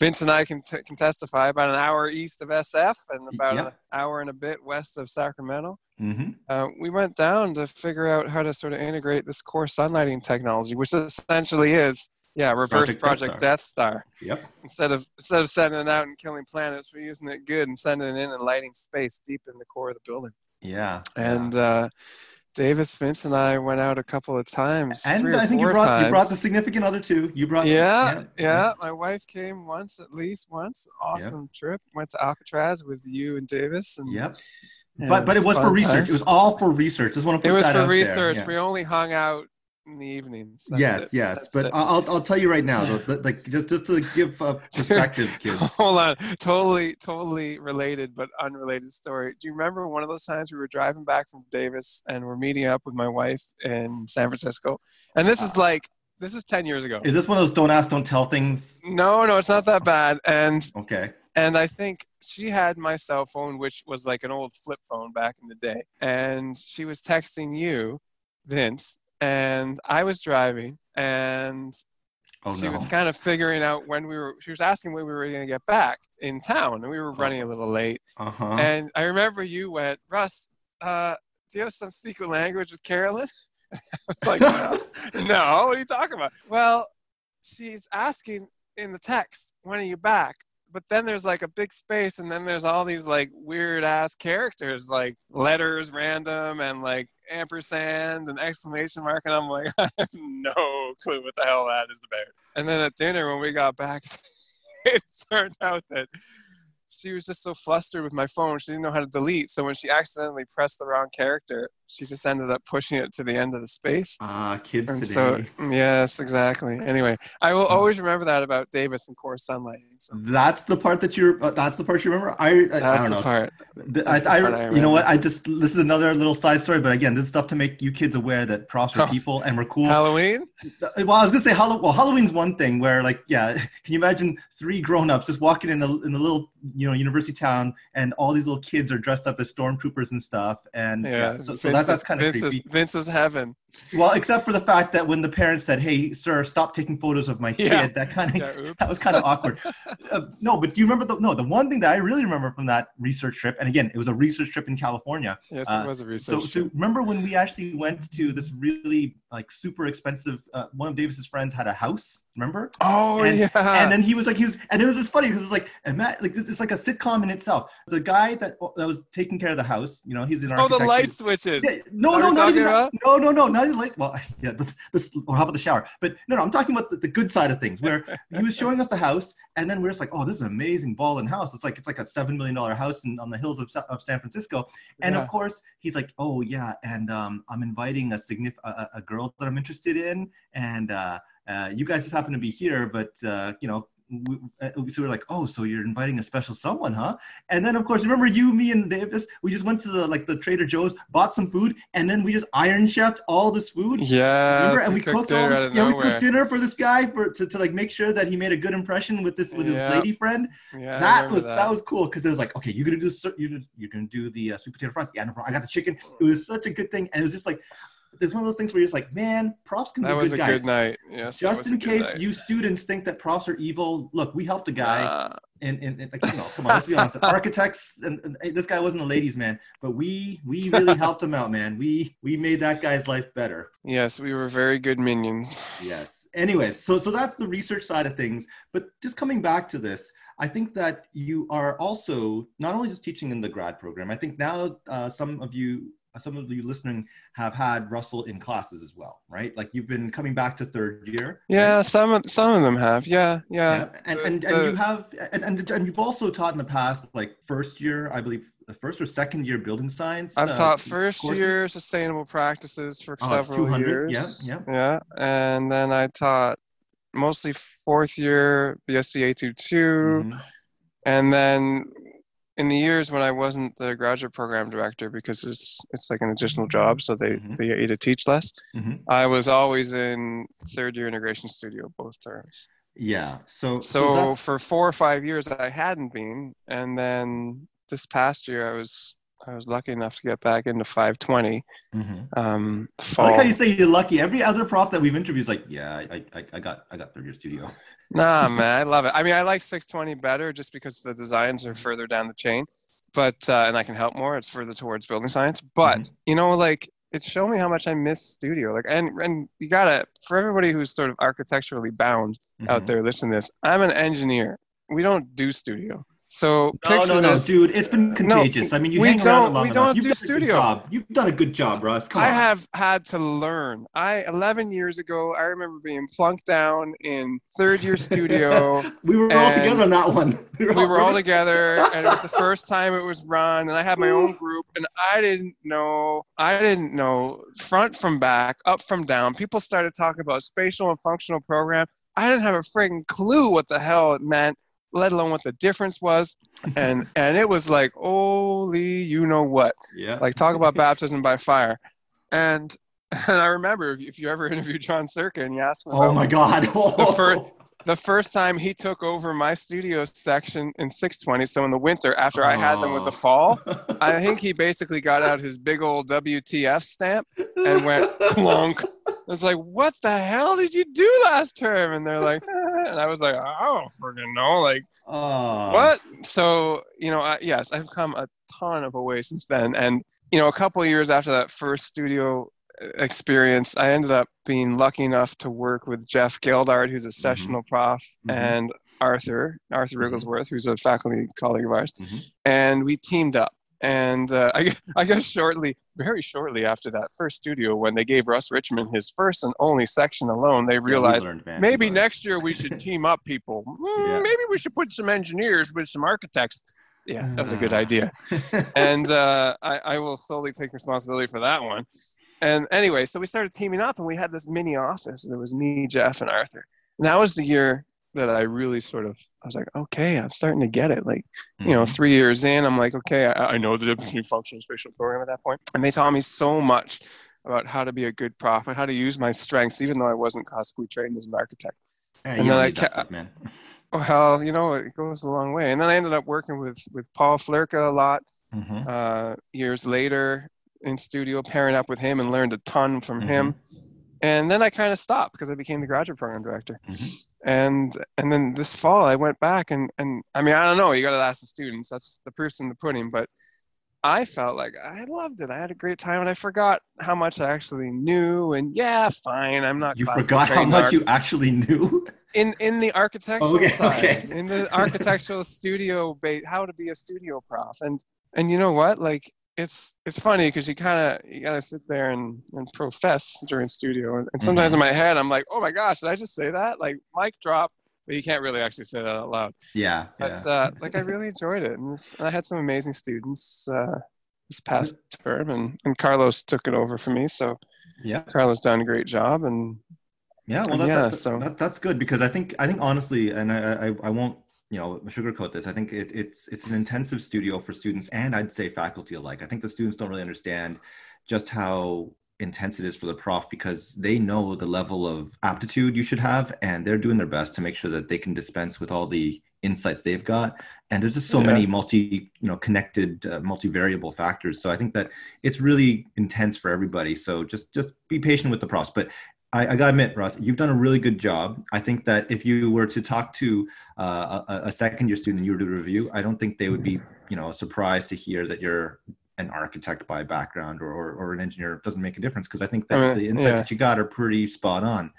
Vince and I can, t- can testify about an hour east of SF and about Yep. an hour and a bit west of Sacramento. hmm Uh, we went down to figure out how to sort of integrate this core sunlighting technology, which essentially is, yeah, reverse Project Death Project Death Star. yep Instead of instead of sending it out and killing planets, we're using it good and sending it in and lighting space deep in the core of the building. yeah And uh, Davis, Vince, and I went out a couple of times. and I think you brought times. you brought the significant other too. You brought yeah, yeah, My wife came once, at least once. Awesome trip. Went to Alcatraz with you and Davis. And, Yep. and But but it was for research. times. It was all for research. Just want to It was that for out there. research. Yeah. We only hung out in the evenings. That's yes, it. yes. That's But it. I'll I'll tell you right now, though, like just just to give uh, perspective, kids. Hold on, totally, totally related but unrelated story. Do you remember one of those times we were driving back from Davis and we're meeting up with my wife in San Francisco? And this is like, this is ten years ago. Is this one of those don't ask, don't tell things? No, no, it's not that bad. And Okay. and I think she had my cell phone, which was like an old flip phone back in the day. And she was texting you, Vince, and I was driving, and Oh she no. was kind of figuring out when we were. She was asking when we were going to get back in town, and we were running a little late. Uh huh. And I remember you went, Russ, uh, do you have some secret language with Carolyn? I was like, no, no, what are you talking about? Well, she's asking in the text, when are you back? But then there's like a big space, and then there's all these like weird ass characters, like letters random, and like ampersand and exclamation mark. And I'm like, I have no clue what the hell that is about. And then at dinner, when we got back, it turned out that she was just so flustered with my phone she didn't know how to delete so when she accidentally pressed the wrong character she just ended up pushing it to the end of the space Ah, kids and today. so yes exactly anyway i will always remember that about davis and core Sunlight. so that's the part that you're. Uh, that's the part you remember. I I, I that's don't the know. part The- I, I, part I you know what? I just this is another little side story, but again, this is stuff to make you kids aware that profs are Oh. people and we're cool. halloween Well, I was gonna say Halloween. Well, Halloween's one thing where, like, yeah, can you imagine three grown-ups just walking in a in a little, you know, university town, and all these little kids are dressed up as stormtroopers and stuff, and yeah, yeah, so, so that, that's kind of Vince creepy. is, Vince is heaven Well, except for the fact that when the parents said, "Hey, sir, stop taking photos of my kid," Yeah. that kind of Yeah, that was kind of awkward. uh, no, but do you remember the no? The one thing that I really remember from that research trip, and again, it was a research trip in California. yes Uh, it was a So, research so remember when we actually went to this really like super expensive? Uh, one of Davis's friends had a house. Remember? oh and- yeah and then he was like, he was, and it was just funny because it's like, and Matt, like it's like a sitcom in itself. The guy that that was taking care of the house, you know, he's an oh the light switches Yeah, no, no, not even that. No, no, no, not even like. Well, yeah, this, this, or how about the shower? But no, no, I'm talking about the, the good side of things, where he was showing us the house, and then we're just like, oh, this is an amazing ball and house. It's like it's like a seven million dollar house in, on the hills of, of San Francisco. And Yeah. of course, he's like, oh yeah, and um, I'm inviting a signif- a, a- a girl that I'm interested in, and uh, uh, you guys just happen to be here, but uh, you know, we, uh, so we're like, oh, so you're inviting a special someone, huh? And then of course, remember you, me, and Davis, we just went to the like the Trader Joe's, bought some food, and then we just iron chefed all this food. Yeah, and we, we cooked, all this, yeah, we cooked dinner for this guy for to, to like make sure that he made a good impression with this with his lady friend. Yeah, that was that. that. was cool because it was like, okay, you're gonna do you're, you're gonna do the uh, sweet potato fries. Yeah, no problem. I got the chicken. It was such a good thing, and it was just like there's one of those things where you're just like, man, profs can that be good guys. That was a good night. Yes. Just in case night. you students think that profs are evil, look, we helped a guy. Uh, and, and, and like, you know, come on, let's be honest. Architects, and, and, this guy wasn't a ladies' man, but we we really helped him out, man. We we made that guy's life better. Yes, we were very good minions. Yes. Anyways, so so that's the research side of things. But just coming back to this, I think that you are also not only just teaching in the grad program. I think now uh, some of you some of you listening have had Russell in classes as well, right? Like you've been coming back to third year. Yeah, right? some of some of them have. Yeah, yeah. yeah. And, and, and you have and, and and you've also taught in the past, like first year, I believe, the first or second year building science. I've uh, taught first courses. year sustainable practices for oh, several years. Yeah, yeah. Yeah, and then I taught mostly fourth year BSc A22, mm-hmm. and then in the years when I wasn't the graduate program director because it's it's like an additional job, so they mm-hmm. they get you to teach less. Mm-hmm. I was always in third year integration studio both terms. Yeah. So so, so for four or five years I hadn't been, and then this past year I was I was lucky enough to get back into 520. Mm-hmm. Um, I like how you say you're lucky. Every other prof that we've interviewed is like, yeah, I, I, I got I got third year studio. nah, man, I love it. I mean, I like 620 better just because the designs are further down the chain, but uh, and I can help more. It's further towards building science, but mm-hmm. you know, like it shown me how much I miss studio. Like, and and you gotta for everybody who's sort of architecturally bound mm-hmm. out there, listen to this. I'm an engineer. We don't do studio. So no, no, no, dude, it's been contagious. No, I mean, you hang around long we enough. don't You've do done studio. A good job. You've done a good job, Russ. Come I on. Have had to learn. I 11 years ago, I remember being plunked down in third year studio. we were all together on that one. We were, we all, were all together, and it was the first time it was run, and I had my own group, and I didn't know. I didn't know front from back, up from down. People started talking about spatial and functional program. I didn't have a frigging clue what the hell it meant let alone what the difference was. And and it was like, holy, you know what? Yeah. Like talk about baptism by fire. And and I remember if you, if you ever interviewed John Cirka and you asked him, oh my God, the first the first time he took over my studio section in 620, so in the winter after I had them with the oh. fall, I think he basically got out his big old WTF stamp and went clunk. I was like, "What the hell did you do last term?" And they're like, eh, and I was like, I don't freaking know, like oh. what? So you know, I, yes, I've come a ton of a way since then, and you know, a couple of years after that first studio experience, I ended up being lucky enough to work with Jeff Gildart, who's a mm-hmm. sessional mm-hmm. prof, mm-hmm. and Arthur Arthur mm-hmm. Who's a faculty colleague of ours, mm-hmm. and we teamed up and uh, I, I guess shortly, very shortly after that first studio, when they gave Russ Richman his first and only section alone, they realized yeah, maybe next year we should team up people. Mm, yeah. Maybe we should put some engineers with some architects. Yeah, that was a good idea. and uh, I, I will solely take responsibility for that one. And anyway, so we started teaming up and we had this mini office. And it was me, Jeff, and Arthur. And that was the year that I really sort of I was like, okay, I'm starting to get it. Like, mm-hmm. you know, mm-hmm. three years in, I'm like, okay, I, I know the difference between functional and spatial program at that point. And they taught me so much about how to be a good prof and how to use my strengths, even though I wasn't classically trained as an architect. Yeah, and then I kept, man. Well, you know, it goes a long way. And then I ended up working with with Paul Flerka a lot. Mm-hmm. Uh, years later in studio, pairing up with him and learned a ton from mm-hmm. him. And then I kind of stopped because I became the graduate program director. Mm-hmm. And and then this fall I went back and and I mean I don't know. You got to ask the students. That's the proof's in the pudding. But I felt like I loved it. I had a great time and I forgot how much I actually knew. And yeah fine. I'm not you forgot how much you actually knew? In in the architectural okay, side. okay. in the architectural studio base how to be a studio prof. And and you know what? Like it's it's funny because you kind of you gotta sit there and, and profess during studio. And, and sometimes mm-hmm. in my head i'm like oh my gosh did i just say that? Like mic drop but you can't really actually say that out loud. Yeah but yeah. Uh, like i really enjoyed it. And, this, and i had some amazing students uh, this past term and, and carlos took it over for me. So yeah. Carlos done a great job and Yeah, well, that, yeah, that, so that, that's good because I think I think honestly, and I I, I won't you know sugarcoat this. I think it, it's it's an intensive studio for students and I'd say faculty alike. I think the students don't really understand just how intense it is for the prof because they know the level of aptitude you should have and they're doing their best to make sure that they can dispense with all the insights they've got and there's just so yeah. many multi you know connected uh, multi-variable factors so i think that it's really intense for everybody so just just be patient with the profs but I, I, gotta admit, Russ, you've done a really good job. I think that if you were to talk to uh, a, a, second year student and you were to review, I don't think they would be, you know, surprised to hear that you're an architect by background or, or, or an engineer. It doesn't make a difference because I think that mean, the insights yeah. that you got are pretty spot on.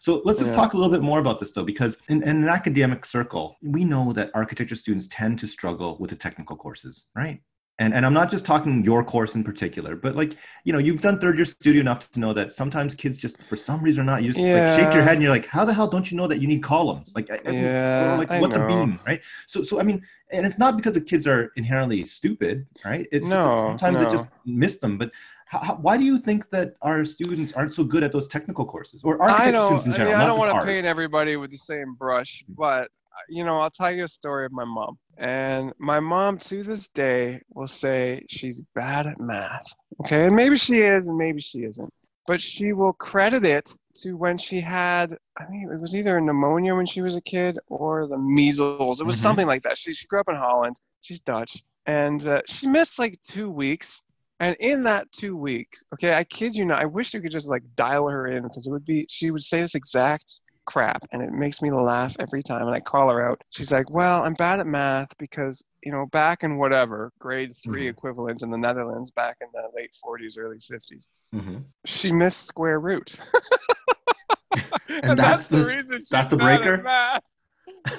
So let's just yeah. talk a little bit more about this though, because in, in an academic circle, we know that architecture students tend to struggle with the technical courses, right? And and i'm not just talking your course in particular but like you know you've done third year studio enough to know that sometimes kids just for some reason are not used yeah. like shake your head and you're like how the hell don't you know that you need columns like yeah, like what's a beam right so so i mean and it's not because the kids are inherently stupid right it's no, just sometimes no. they just miss them but how, why do you think that our students aren't so good at those technical courses or architecture students in general? I, mean, I don't want to paint everybody with the same brush, but you know, I'll tell you a story of my mom. And my mom to this day will say she's bad at math. Okay. And maybe she is, and maybe she isn't. But she will credit it to when she had, I think it was either pneumonia when she was a kid or the measles. It was mm-hmm. something like that. She, she grew up in Holland. She's Dutch. And uh, she missed like two weeks. And in that two weeks, okay, I kid you not, I wish you could just like dial her in because it would be, she would say this exact crap and it makes me laugh every time and i call her out she's like well i'm bad at math because you know back in whatever grade 3 mm-hmm. equivalent in the netherlands back in the late 40s early 50s mm-hmm. she missed square root and, and that's, that's, the, reason she's that's the breaker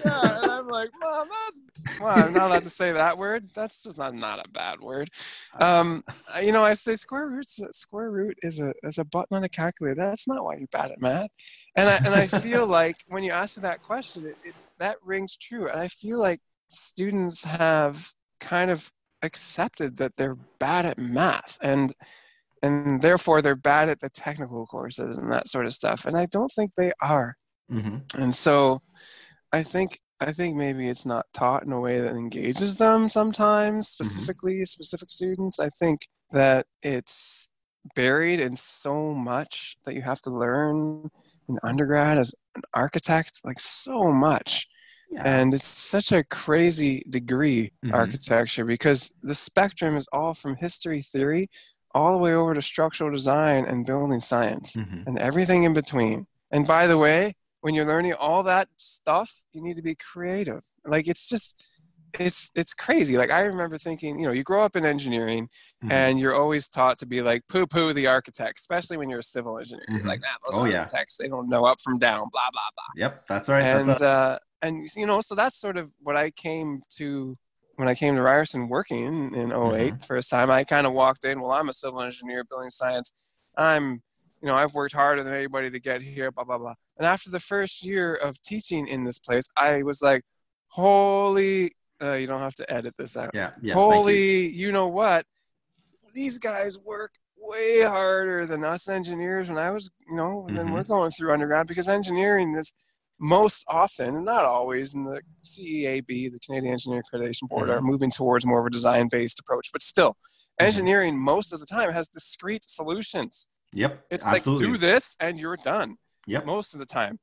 yeah, and I'm like, Mom, that's well, I'm not allowed to say that word. That's just not not a bad word. Um, you know, I say square root. Square root is a is a button on a calculator. That's not why you're bad at math. And I and I feel like when you ask that question, it, it, that rings true. And I feel like students have kind of accepted that they're bad at math and and therefore they're bad at the technical courses and that sort of stuff and i don't think they are mm-hmm. and so I think I think maybe it's not taught in a way that engages them sometimes, mm-hmm. specifically mm-hmm. specific students. I think that it's buried in so much that you have to learn in undergrad as an architect, like so much. Yeah. And it's such a crazy degree, mm-hmm. architecture, because the spectrum is all from history theory all the way over to structural design and building science mm-hmm. and everything in between. And by the way, when you're learning all that stuff, you need to be creative. Like it's just it's it's crazy. Like I remember thinking, you know, you grow up in engineering mm-hmm. and you're always taught to be like poo poo the architect, especially when you're a civil engineer. Mm-hmm. Like, nah, those oh, architects, yeah. they don't know up from down, blah blah blah. Yep, that's right. And that's uh and you know, so that's sort of what I came to when I came to Ryerson working in, in 8 mm-hmm. first time. I kind of walked in, well, I'm a civil engineer, building science. I'm you know, I've worked harder than anybody to get here, blah, blah, blah. And after the first year of teaching in this place, I was like, holy, uh, you don't have to edit this out. Yeah. Yes, holy, you. you know what? These guys work way harder than us engineers when I was, you know, when mm-hmm. we're going through undergrad because engineering is most often, and not always, in the CEAB, the Canadian Engineering Accreditation Board, mm-hmm. are moving towards more of a design based approach. But still, mm-hmm. engineering most of the time has discrete solutions. Yep. It's absolutely. like do this and you're done. Yep. Most of the time.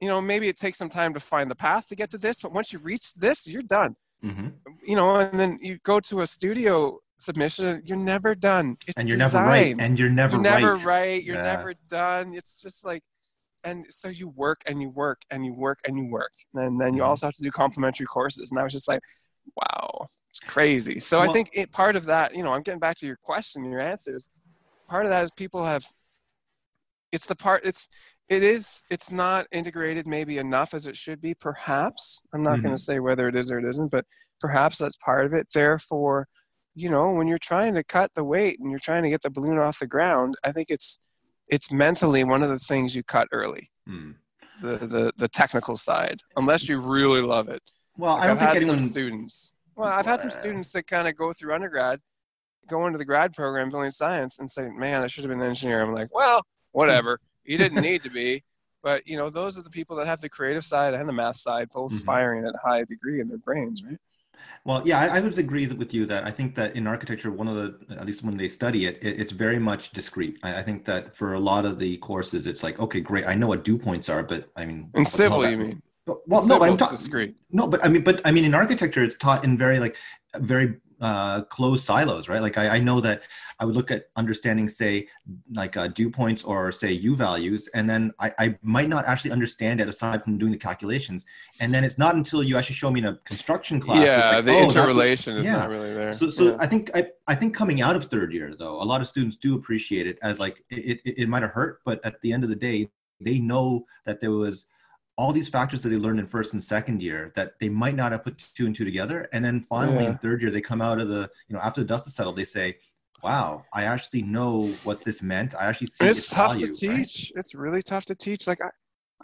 You know, maybe it takes some time to find the path to get to this, but once you reach this, you're done. Mm-hmm. You know, and then you go to a studio submission, you're never done. It's and you're design. never right. And you're never you're right. never right. You're yeah. never done. It's just like, and so you work and you work and you work and you work, and then you mm-hmm. also have to do complementary courses. And I was just like, wow, it's crazy. So well, I think it, part of that, you know, I'm getting back to your question, your answers. Part of that is people have it's the part it's it is it's not integrated maybe enough as it should be perhaps. I'm not mm-hmm. going to say whether it is or it isn't but perhaps that's part of it. Therefore you know when you're trying to cut the weight and you're trying to get the balloon off the ground i think it's it's mentally one of the things you cut early. Mm. the, the the technical side unless you really love it. Well like i don't I've think had anyone some students well i've had some students that kind of go through undergrad go to the grad program building science and say man i should have been an engineer i'm like well whatever. You didn't need to be. but you know those are the people that have the creative side and the math side both Mhm. firing at a high degree in their brains right Well, yeah, I, I would agree with you that I think that in architecture, one of the, at least when they study it, it it's very much discrete. I, I think that for a lot of the courses, it's like, okay, great, I know what dew points are, but I mean, in civil you mean? Well, no, Civil I'm talking. discrete No, but I mean, but I mean, in architecture, it's taught in very like very uh, closed silos, right? Like I, I know that I would look at understanding, say, like uh, dew points or say U values, and then I, I might not actually understand it aside from doing the calculations. And then it's not until you actually show me in a construction class. yeah like, the oh, what- interrelation is yeah. not really there so, so Yeah. I think I, I think coming out of third year though, a lot of students do appreciate it as like it, it, it might have hurt, but at the end of the day, they know that there was all these factors that they learned in first and second year that they might not have put two and two together. And then finally in third year, they come out of the, you know, after the dust has settled, they say, wow, I actually know what this meant. I actually see it's its tough value, to right? teach it's really tough to teach like I,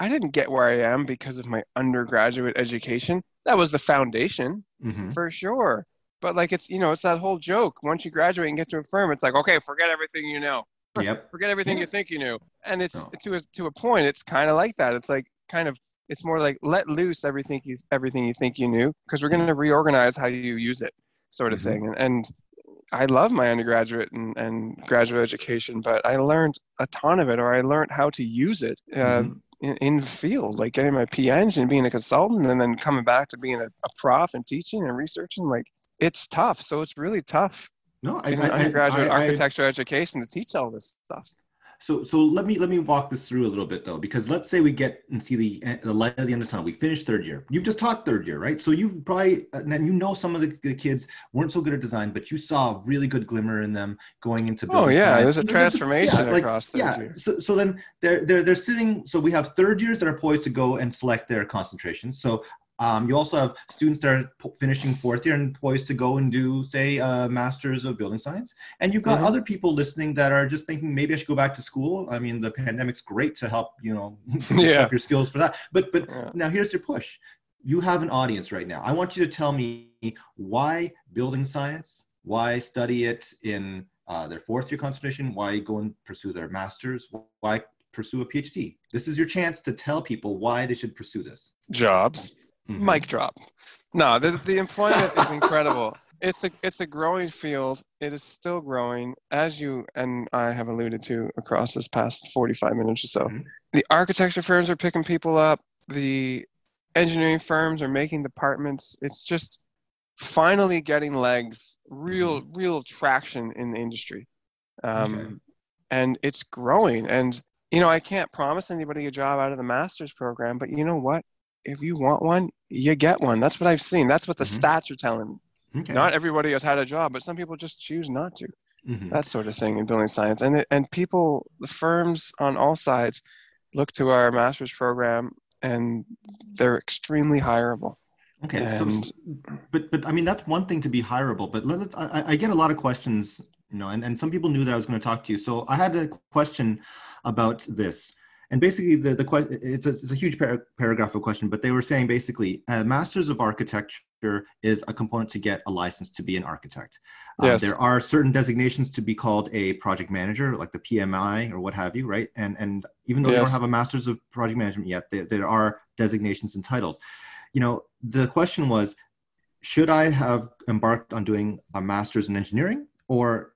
I didn't get where i am because of my undergraduate education that was the foundation Mhm. for sure but like it's you know it's that whole joke once you graduate and get to a firm it's like okay forget everything you know Yep. forget everything Yeah. you think you knew and it's to a, to a point it's kind of like that it's like kind of it's more like let loose everything you everything you think you knew because we're going to reorganize how you use it sort of Mhm. thing and, and i love my undergraduate and, and graduate education but i learned a ton of it or i learned how to use it uh, Mhm. in, in the field like getting my PEng and being a consultant and then coming back to being a, a prof and teaching and researching like it's tough so it's really tough No, I, in I- undergraduate I- I- architecture education to teach all this stuff So, so let me let me walk this through a little bit though, because let's say we get and see the eh, the light at the end of the tunnel. We finished third year. You've just taught third year, right? So you've probably uh, and you know some of the, the kids weren't so good at design, but you saw a really good glimmer in them going into. Oh yeah, science. there's a transformation yeah, like, across third yeah. year. So, so then they're they're they're sitting. So we have third years that are poised to go and select their concentrations. So um, you also have students that are po- finishing fourth year and poised to go and do, say, uh, masters of building science. And you've got Mhm. other people listening that are just thinking maybe I should go back to school. I mean, the pandemic's great to help you know Yeah. up your skills for that. But but Yeah. now here's your push. You have an audience right now. I want you to tell me why building science, why study it in uh, their fourth year concentration, why go and pursue their masters, why pursue a PhD. This is your chance to tell people why they should pursue this. Jobs, Mhm. mic drop. No, the, the employment is incredible. It's a it's a growing field. It is still growing, as you and I have alluded to across this past 45 minutes or so. Mhm. The architecture firms are picking people up. The engineering firms are making departments. It's just finally getting legs, real real traction in the industry, um, Okay. and it's growing. And you know, I can't promise anybody a job out of the master's program, but you know what? If you want one, you get one. That's what I've seen. That's what the Mhm. stats are telling me. Okay. Not everybody has had a job, but some people just choose not to. Mhm. That sort of thing in building science. And it, and people, the firms on all sides, look to our master's program, and they're extremely hireable. Okay, so, but but I mean that's one thing to be hireable, but let, us I, I- I get a lot of questions, you know, and, and some people knew that I was going to talk to you. So I had a question about this, and basically the the it's a it's a huge par- paragraph of question, but they were saying basically a Masters of Architecture is a component to get a license to be an architect. Um, Yes. there are certain designations to be called a project manager, like the PMI or what have you, right? And and even though they don't have a Masters of Project Management yet, there, there are designations and titles you know, the question was, should I have embarked on doing a master's in engineering, or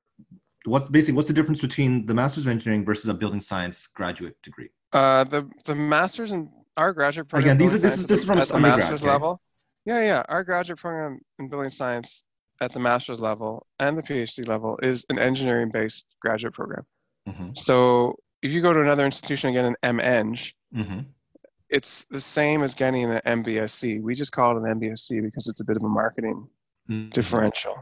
what's basically what's the difference between the master's of engineering versus a building science graduate degree? Uh, the the masters in our graduate program. Again, these are- this is- this is from at the master's level. Yeah, yeah. Our graduate program in building science at the master's level and the PhD level is an engineering based graduate program. Mm-hmm. So if you go to another institution and get an MEng, Mm-hmm. it's the same as getting an MBSc. We just call it an MBSc because it's a bit of a marketing Mm-hmm. differential.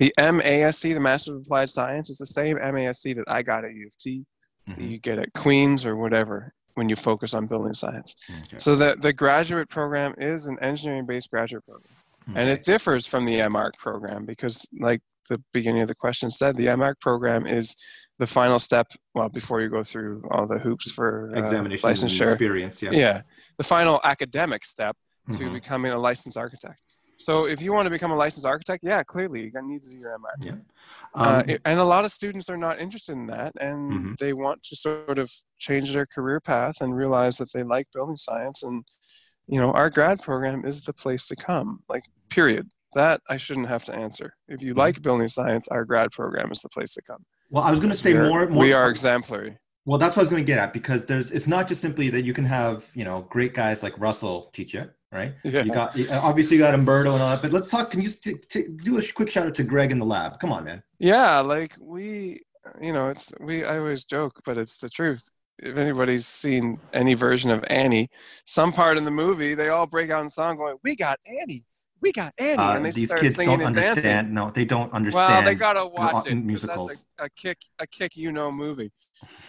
The MASC, the Master of Applied Science, is the same MASC that I got at U of T, that Mhm. you get at Queens or whatever when you focus on building science. Okay. So the, the graduate program is an engineering-based graduate program. And it differs from the MArch program because, like the beginning of the question said, the MArch program is the final step, well, before you go through all the hoops for uh, examination licensure. experience. Yeah. Yeah, the final academic step to Mhm. becoming a licensed architect. So if you want to become a licensed architect, yeah, clearly you're need to do your MArch. Yeah. uh, Um, it- and a lot of students are not interested in that, and Mhm. they want to sort of change their career path and realize that they like building science. And you know, our grad program is the place to come. Like, period. That I shouldn't have to answer. If you Mhm. like building science, our grad program is the place to come. well, I was going to say more. more we are exemplary. Well, that's what I was going to get at because there's. It's not just simply that you can have you know great guys like Russell teach you, right? Yeah. You got obviously you got Umberto and all that, but let's talk. Can you t- t- do a quick shout out to Greg in the lab? Come on, man. Yeah, like we, you know, it's we. I always joke, but it's the truth. If anybody's seen any version of Annie, some part in the movie, they all break out in song going, "We got Annie, we got Annie," Uh, and they these start kids singing don't and understand. dancing. No, they don't understand. Well, they gotta watch it it. 'cause musicals. That's a, a kick, a kick, you know, movie.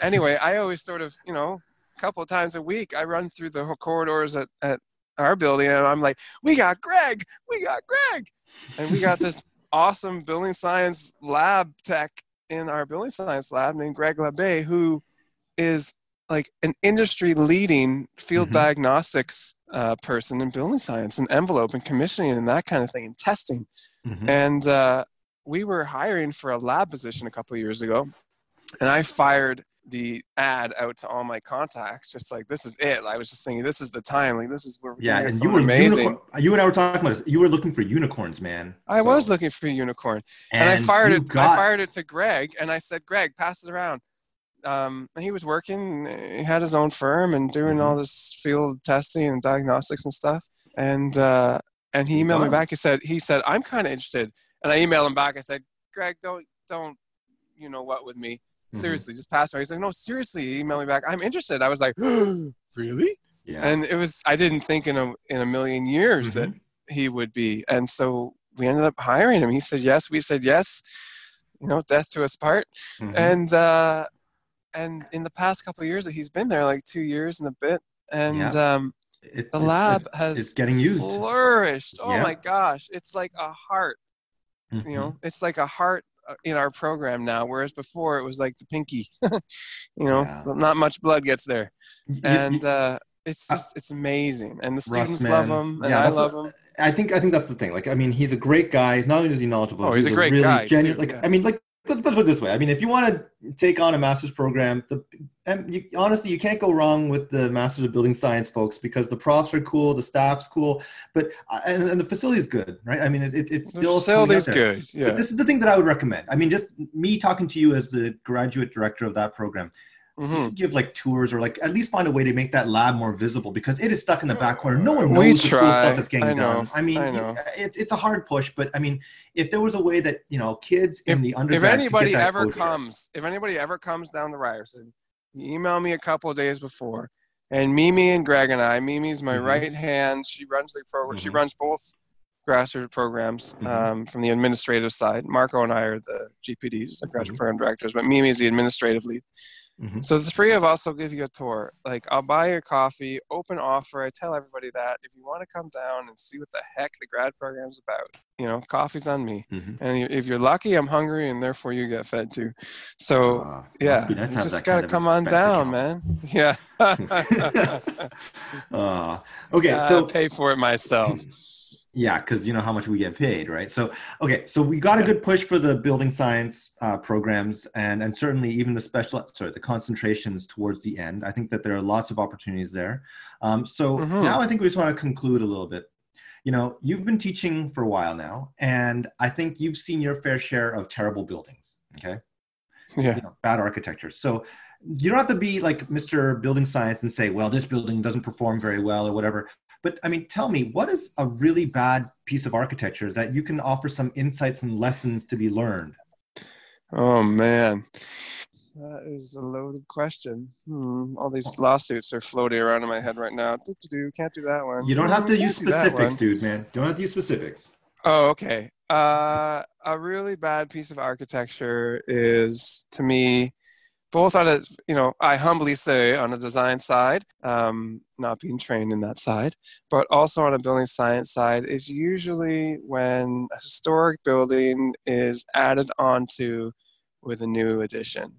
Anyway, I always sort of, you know, a couple of times a week, I run through the corridors at, at our building, and I'm like, "We got Greg, we got Greg," and we got this awesome building science lab tech in our building science lab named Greg Labbe, who is like an industry leading field Mhm. diagnostics uh, person in building science and envelope and commissioning and that kind of thing and testing Mhm. and uh, we were hiring for a lab position a couple of years ago and i fired the ad out to all my contacts just like this is it i was just thinking this is the time like this is where Yeah, and you were amazing unicorn, you and I were talking about this. You were looking for unicorns, man. i So- was looking for a unicorn and, i fired it i fired it to greg and i said greg pass it around um, and he was working he had his own firm and doing Mm-hmm. all this field testing and diagnostics and stuff and uh, and he emailed got me back he said he said i'm kind of interested and i emailed him back i said greg don't don't you know what with me Mhm. seriously just pass me he's like no seriously he emailed me back i'm interested i was like really Yeah. and it was i didn't think in a in a million years that Mhm. he would be and so we ended up hiring him he said yes we said yes you know death to us part Mhm. and uh and in the past couple of years that he's been there like two years and a bit and um It- the it- lab it- has it's getting used. flourished oh Yeah. my gosh it's like a heart Mhm. you know it's like a heart in our program now whereas before it was like the pinky you know Yeah. not much blood gets there and uh it's Uh, just it's amazing and the Russ, students love him and Yeah, i love him I think I think that's the thing. Like, I mean, he's a great guy. Not only is he knowledgeable, Oh, he's a great really guy, Genu- too, like, yeah. I mean, like, let's put it this way. I mean, if you want to take on a master's program, the and you, honestly, you can't go wrong with the Masters of Building Science folks because the profs are cool, the staff's cool, but uh, and, and the facility is good, right? I mean, it, it, it's the still facility's good But this is the thing that I would recommend. I mean, just me talking to you as the graduate director of that program. You Mhm. should give like tours or like at least find a way to make that lab more visible because it is stuck in the back corner. No one We knows the cool stuff that's getting I done. I mean, I know. it's it's a hard push, but I mean, if there was a way that you know kids in the if anybody could get that ever exposure- comes if anybody ever comes down to ryerson you email me a couple of days before and mimi and greg and i mimi's my Mhm. right hand she runs the program she Mhm. runs both graduate programs Mhm. um, from the administrative side marco and i are the gpds the graduate Mhm. program directors but mimi is the administrative lead Mhm. so the three of us will give you a tour like i'll buy you a coffee open offer i tell everybody that if you want to come down and see what the heck the grad program's about you know coffee's on me Mhm. and if you're lucky, I'm hungry, and therefore you get fed too. So Ah, yeah, nice you just gotta come on down, account. man. Yeah. Ah, okay, I'll so pay for it myself. Yeah, because you know how much we get paid, right? So, okay, so we got a good push for the building science uh, programs, and and certainly even the special, sorry, the concentrations towards the end. I think that there are lots of opportunities there. Um, so Mhm. now I think we just want to conclude a little bit. You know, you've been teaching for a while now, and I think you've seen your fair share of terrible buildings. Okay, Yeah. you know, bad architecture. So you don't have to be like Mr. Building Science and say, well, this building doesn't perform very well or whatever. But I mean, tell me, what is a really bad piece of architecture that you can offer some insights and lessons to be learned? Oh man, that is a loaded question. Hmm. All these lawsuits are floating around in my head right now. Do, do, do. Can't do that one. You don't have to can't use specifics, one. dude, man. You don't have to use specifics. Oh, okay. Uh, a really bad piece of architecture is, to me, both on a, you know, I humbly say on a design side, um, not being trained in that side, but also on a building science side, is usually when a historic building is added onto with a new addition.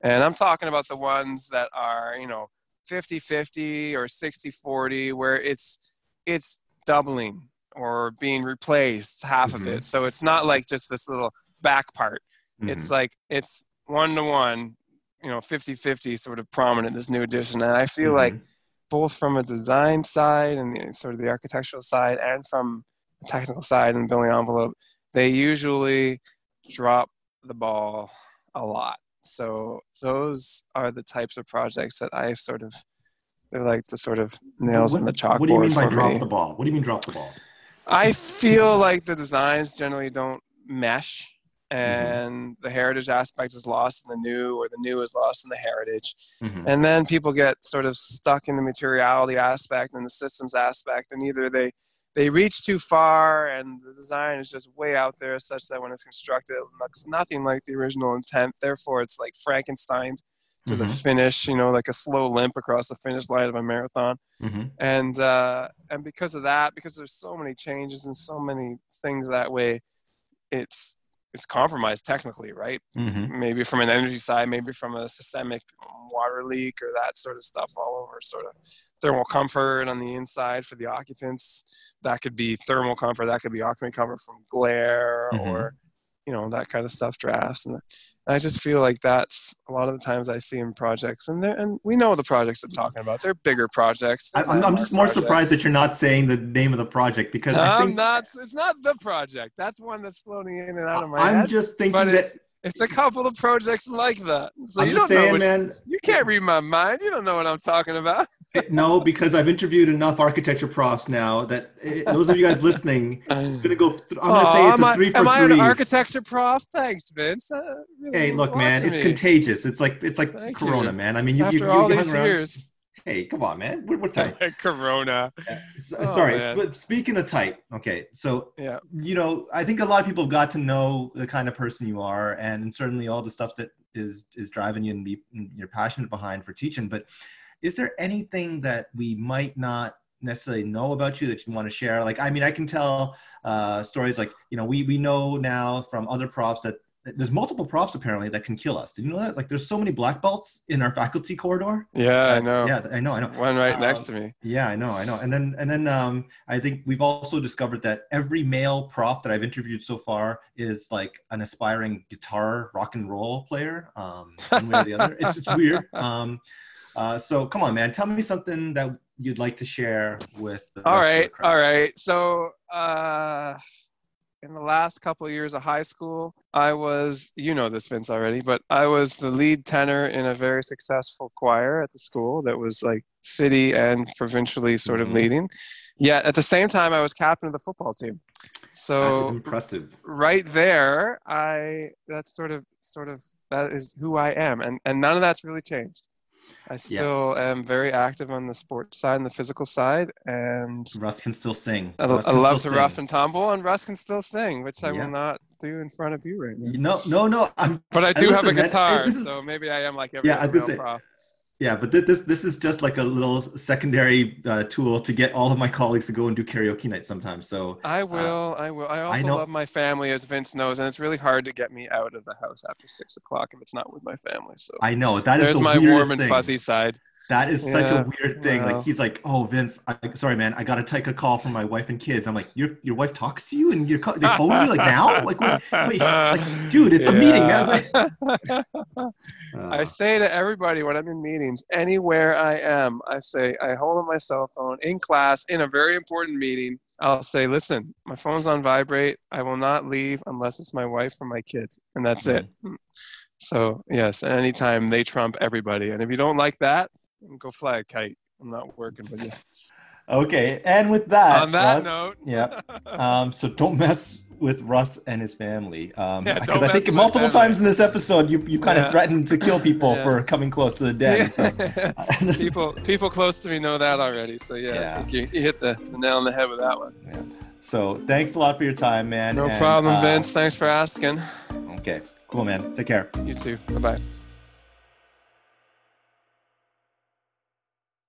And I'm talking about the ones that are, you know, 50 50 or 60 40, where it's, it's doubling or being replaced half of Mhm. it. So it's not like just this little back part. Mm-hmm. It's like it's one to one, you know, 50-50 sort of prominent this new edition. And I feel like Mhm. both from a design side and the, sort of the architectural side and from the technical side and building envelope, they usually drop the ball a lot. So those are the types of projects that I sort of they're like the sort of nails what, on the chalkboard What do you mean by drop me. the ball? What do you mean drop the ball? I feel like the designs generally don't mesh Mm-hmm. and the heritage aspect is lost in the new or the new is lost in the heritage Mhm. and then people get sort of stuck in the materiality aspect and the systems aspect and either they they reach too far and the design is just way out there such that when it's constructed it looks nothing like the original intent therefore it's like frankenstein to the Mhm. finish you know like a slow limp across the finish line of a marathon Mhm. and uh, and because of that, because there's so many changes and so many things that way, it's it's compromised technically, right? Mhm. Maybe from an energy side, maybe from a systemic water leak or that sort of stuff all over. Sort of thermal comfort on the inside for the occupants. That could be thermal comfort. That could be occupant comfort from glare Mhm. or you know that kind of stuff drafts and I just feel like that's a lot of the times I see in projects, and and we know the projects I'm talking about. They're bigger projects. I, i'm, I'm just more surprised that you're not saying the name of the project because I I'm think not. It's not the project. That's one that's floating in and out of my head. I'm just thinking that it's a couple of projects like that. So I'm you don't know. saying, Which, man. you can't read my mind. You don't know what I'm talking about. no, because I've interviewed enough architecture profs now that eh, those of you guys listening, I'm gonna go. Th- I'm gonna say it's am a I- three for am I an architecture prof? Thanks, Vince. Really hey, look, man, it's me. contagious. It's like it's like Thank Corona, you. man. I mean, you, After you, you, all these around. years. Hey, come on, man. We're, we're tight. Corona. S- Oh, Sorry, but speaking of tight, okay, so Yeah. you know, I think a lot of people have got to know the kind of person you are, and certainly all the stuff that is is driving you and be and you're passionate behind for teaching. But is there anything that we might not necessarily know about you that you want to share? Like, I mean, I can tell uh, stories like you know, we we know now from other profs that there's multiple profs apparently that can kill us. Did you know that? Like, there's so many black belts in our faculty corridor. Yeah, I know. Yeah, I know. I know. One right next Um, to me. Yeah, I know, I know. And then and then um I think we've also discovered that every male prof that I've interviewed so far is like an aspiring guitar rock and roll player. Um one way or the other. It's it's weird. Um uh so come on man, tell me something that you'd like to share with the All rest of the right, all right. So, uh, in the last couple of years of high school, I was, you know this, Vince, already, but I was the lead tenor in a very successful choir at the school that was like city and provincially sort of Mhm. leading. Yet at the same time, I was captain of the football team. So impressive. right there, I that's sort of sort of that is who I am, and and none of that's really changed. I still am very active on the sports side and the physical side, and Russ can still sing. I, I love to rough and tumble, and Russ can still sing, which I Yeah. will not do in front of you right now. No, no, no. I'm But I do have a listen, man, guitar, is- so maybe I am like every Yeah, I was gonna male say, prof. Yeah, but th- this this is just like a little secondary uh, tool to get all of my colleagues to go and do karaoke night sometimes. So I will. I will. I also know- love my family, as Vince knows, and it's really hard to get me out of the house after six o'clock if it's not with my family. So I know that is there's the my warm and thing. fuzzy side. That is such a weird thing. well. Like he's like, "Oh, Vince, I, sorry, man, I gotta take a call from my wife and kids." I'm like, "Your your wife talks to you and you're they phone you like now? Like, what, wait, like, dude, it's a meeting, man. Yeah. I say to everybody when I'm in meetings, anywhere I am, I say, I hold up my cell phone in class, in a very important meeting. I'll say, listen, my phone's on vibrate. I will not leave unless it's my wife or my kids. And that's it. Mm. So, yes, anytime they trump everybody. And if you don't like that, go fly a kite. I'm not working with you. okay, and with that, On that Russ- note, yeah. Um, so don't mess with Russ and his family. Um, Yeah, because I think multiple times in this episode, you you kind of Yeah. threatened to kill people Yeah. for coming close to the den. So. people people close to me know that already. So, yeah, Yeah. I think you, you hit the, the nail on the head with that one. so thanks a lot for your time, man. No and, problem, uh, Vince. Thanks for asking. Okay, cool, man. Take care. You too. Bye bye.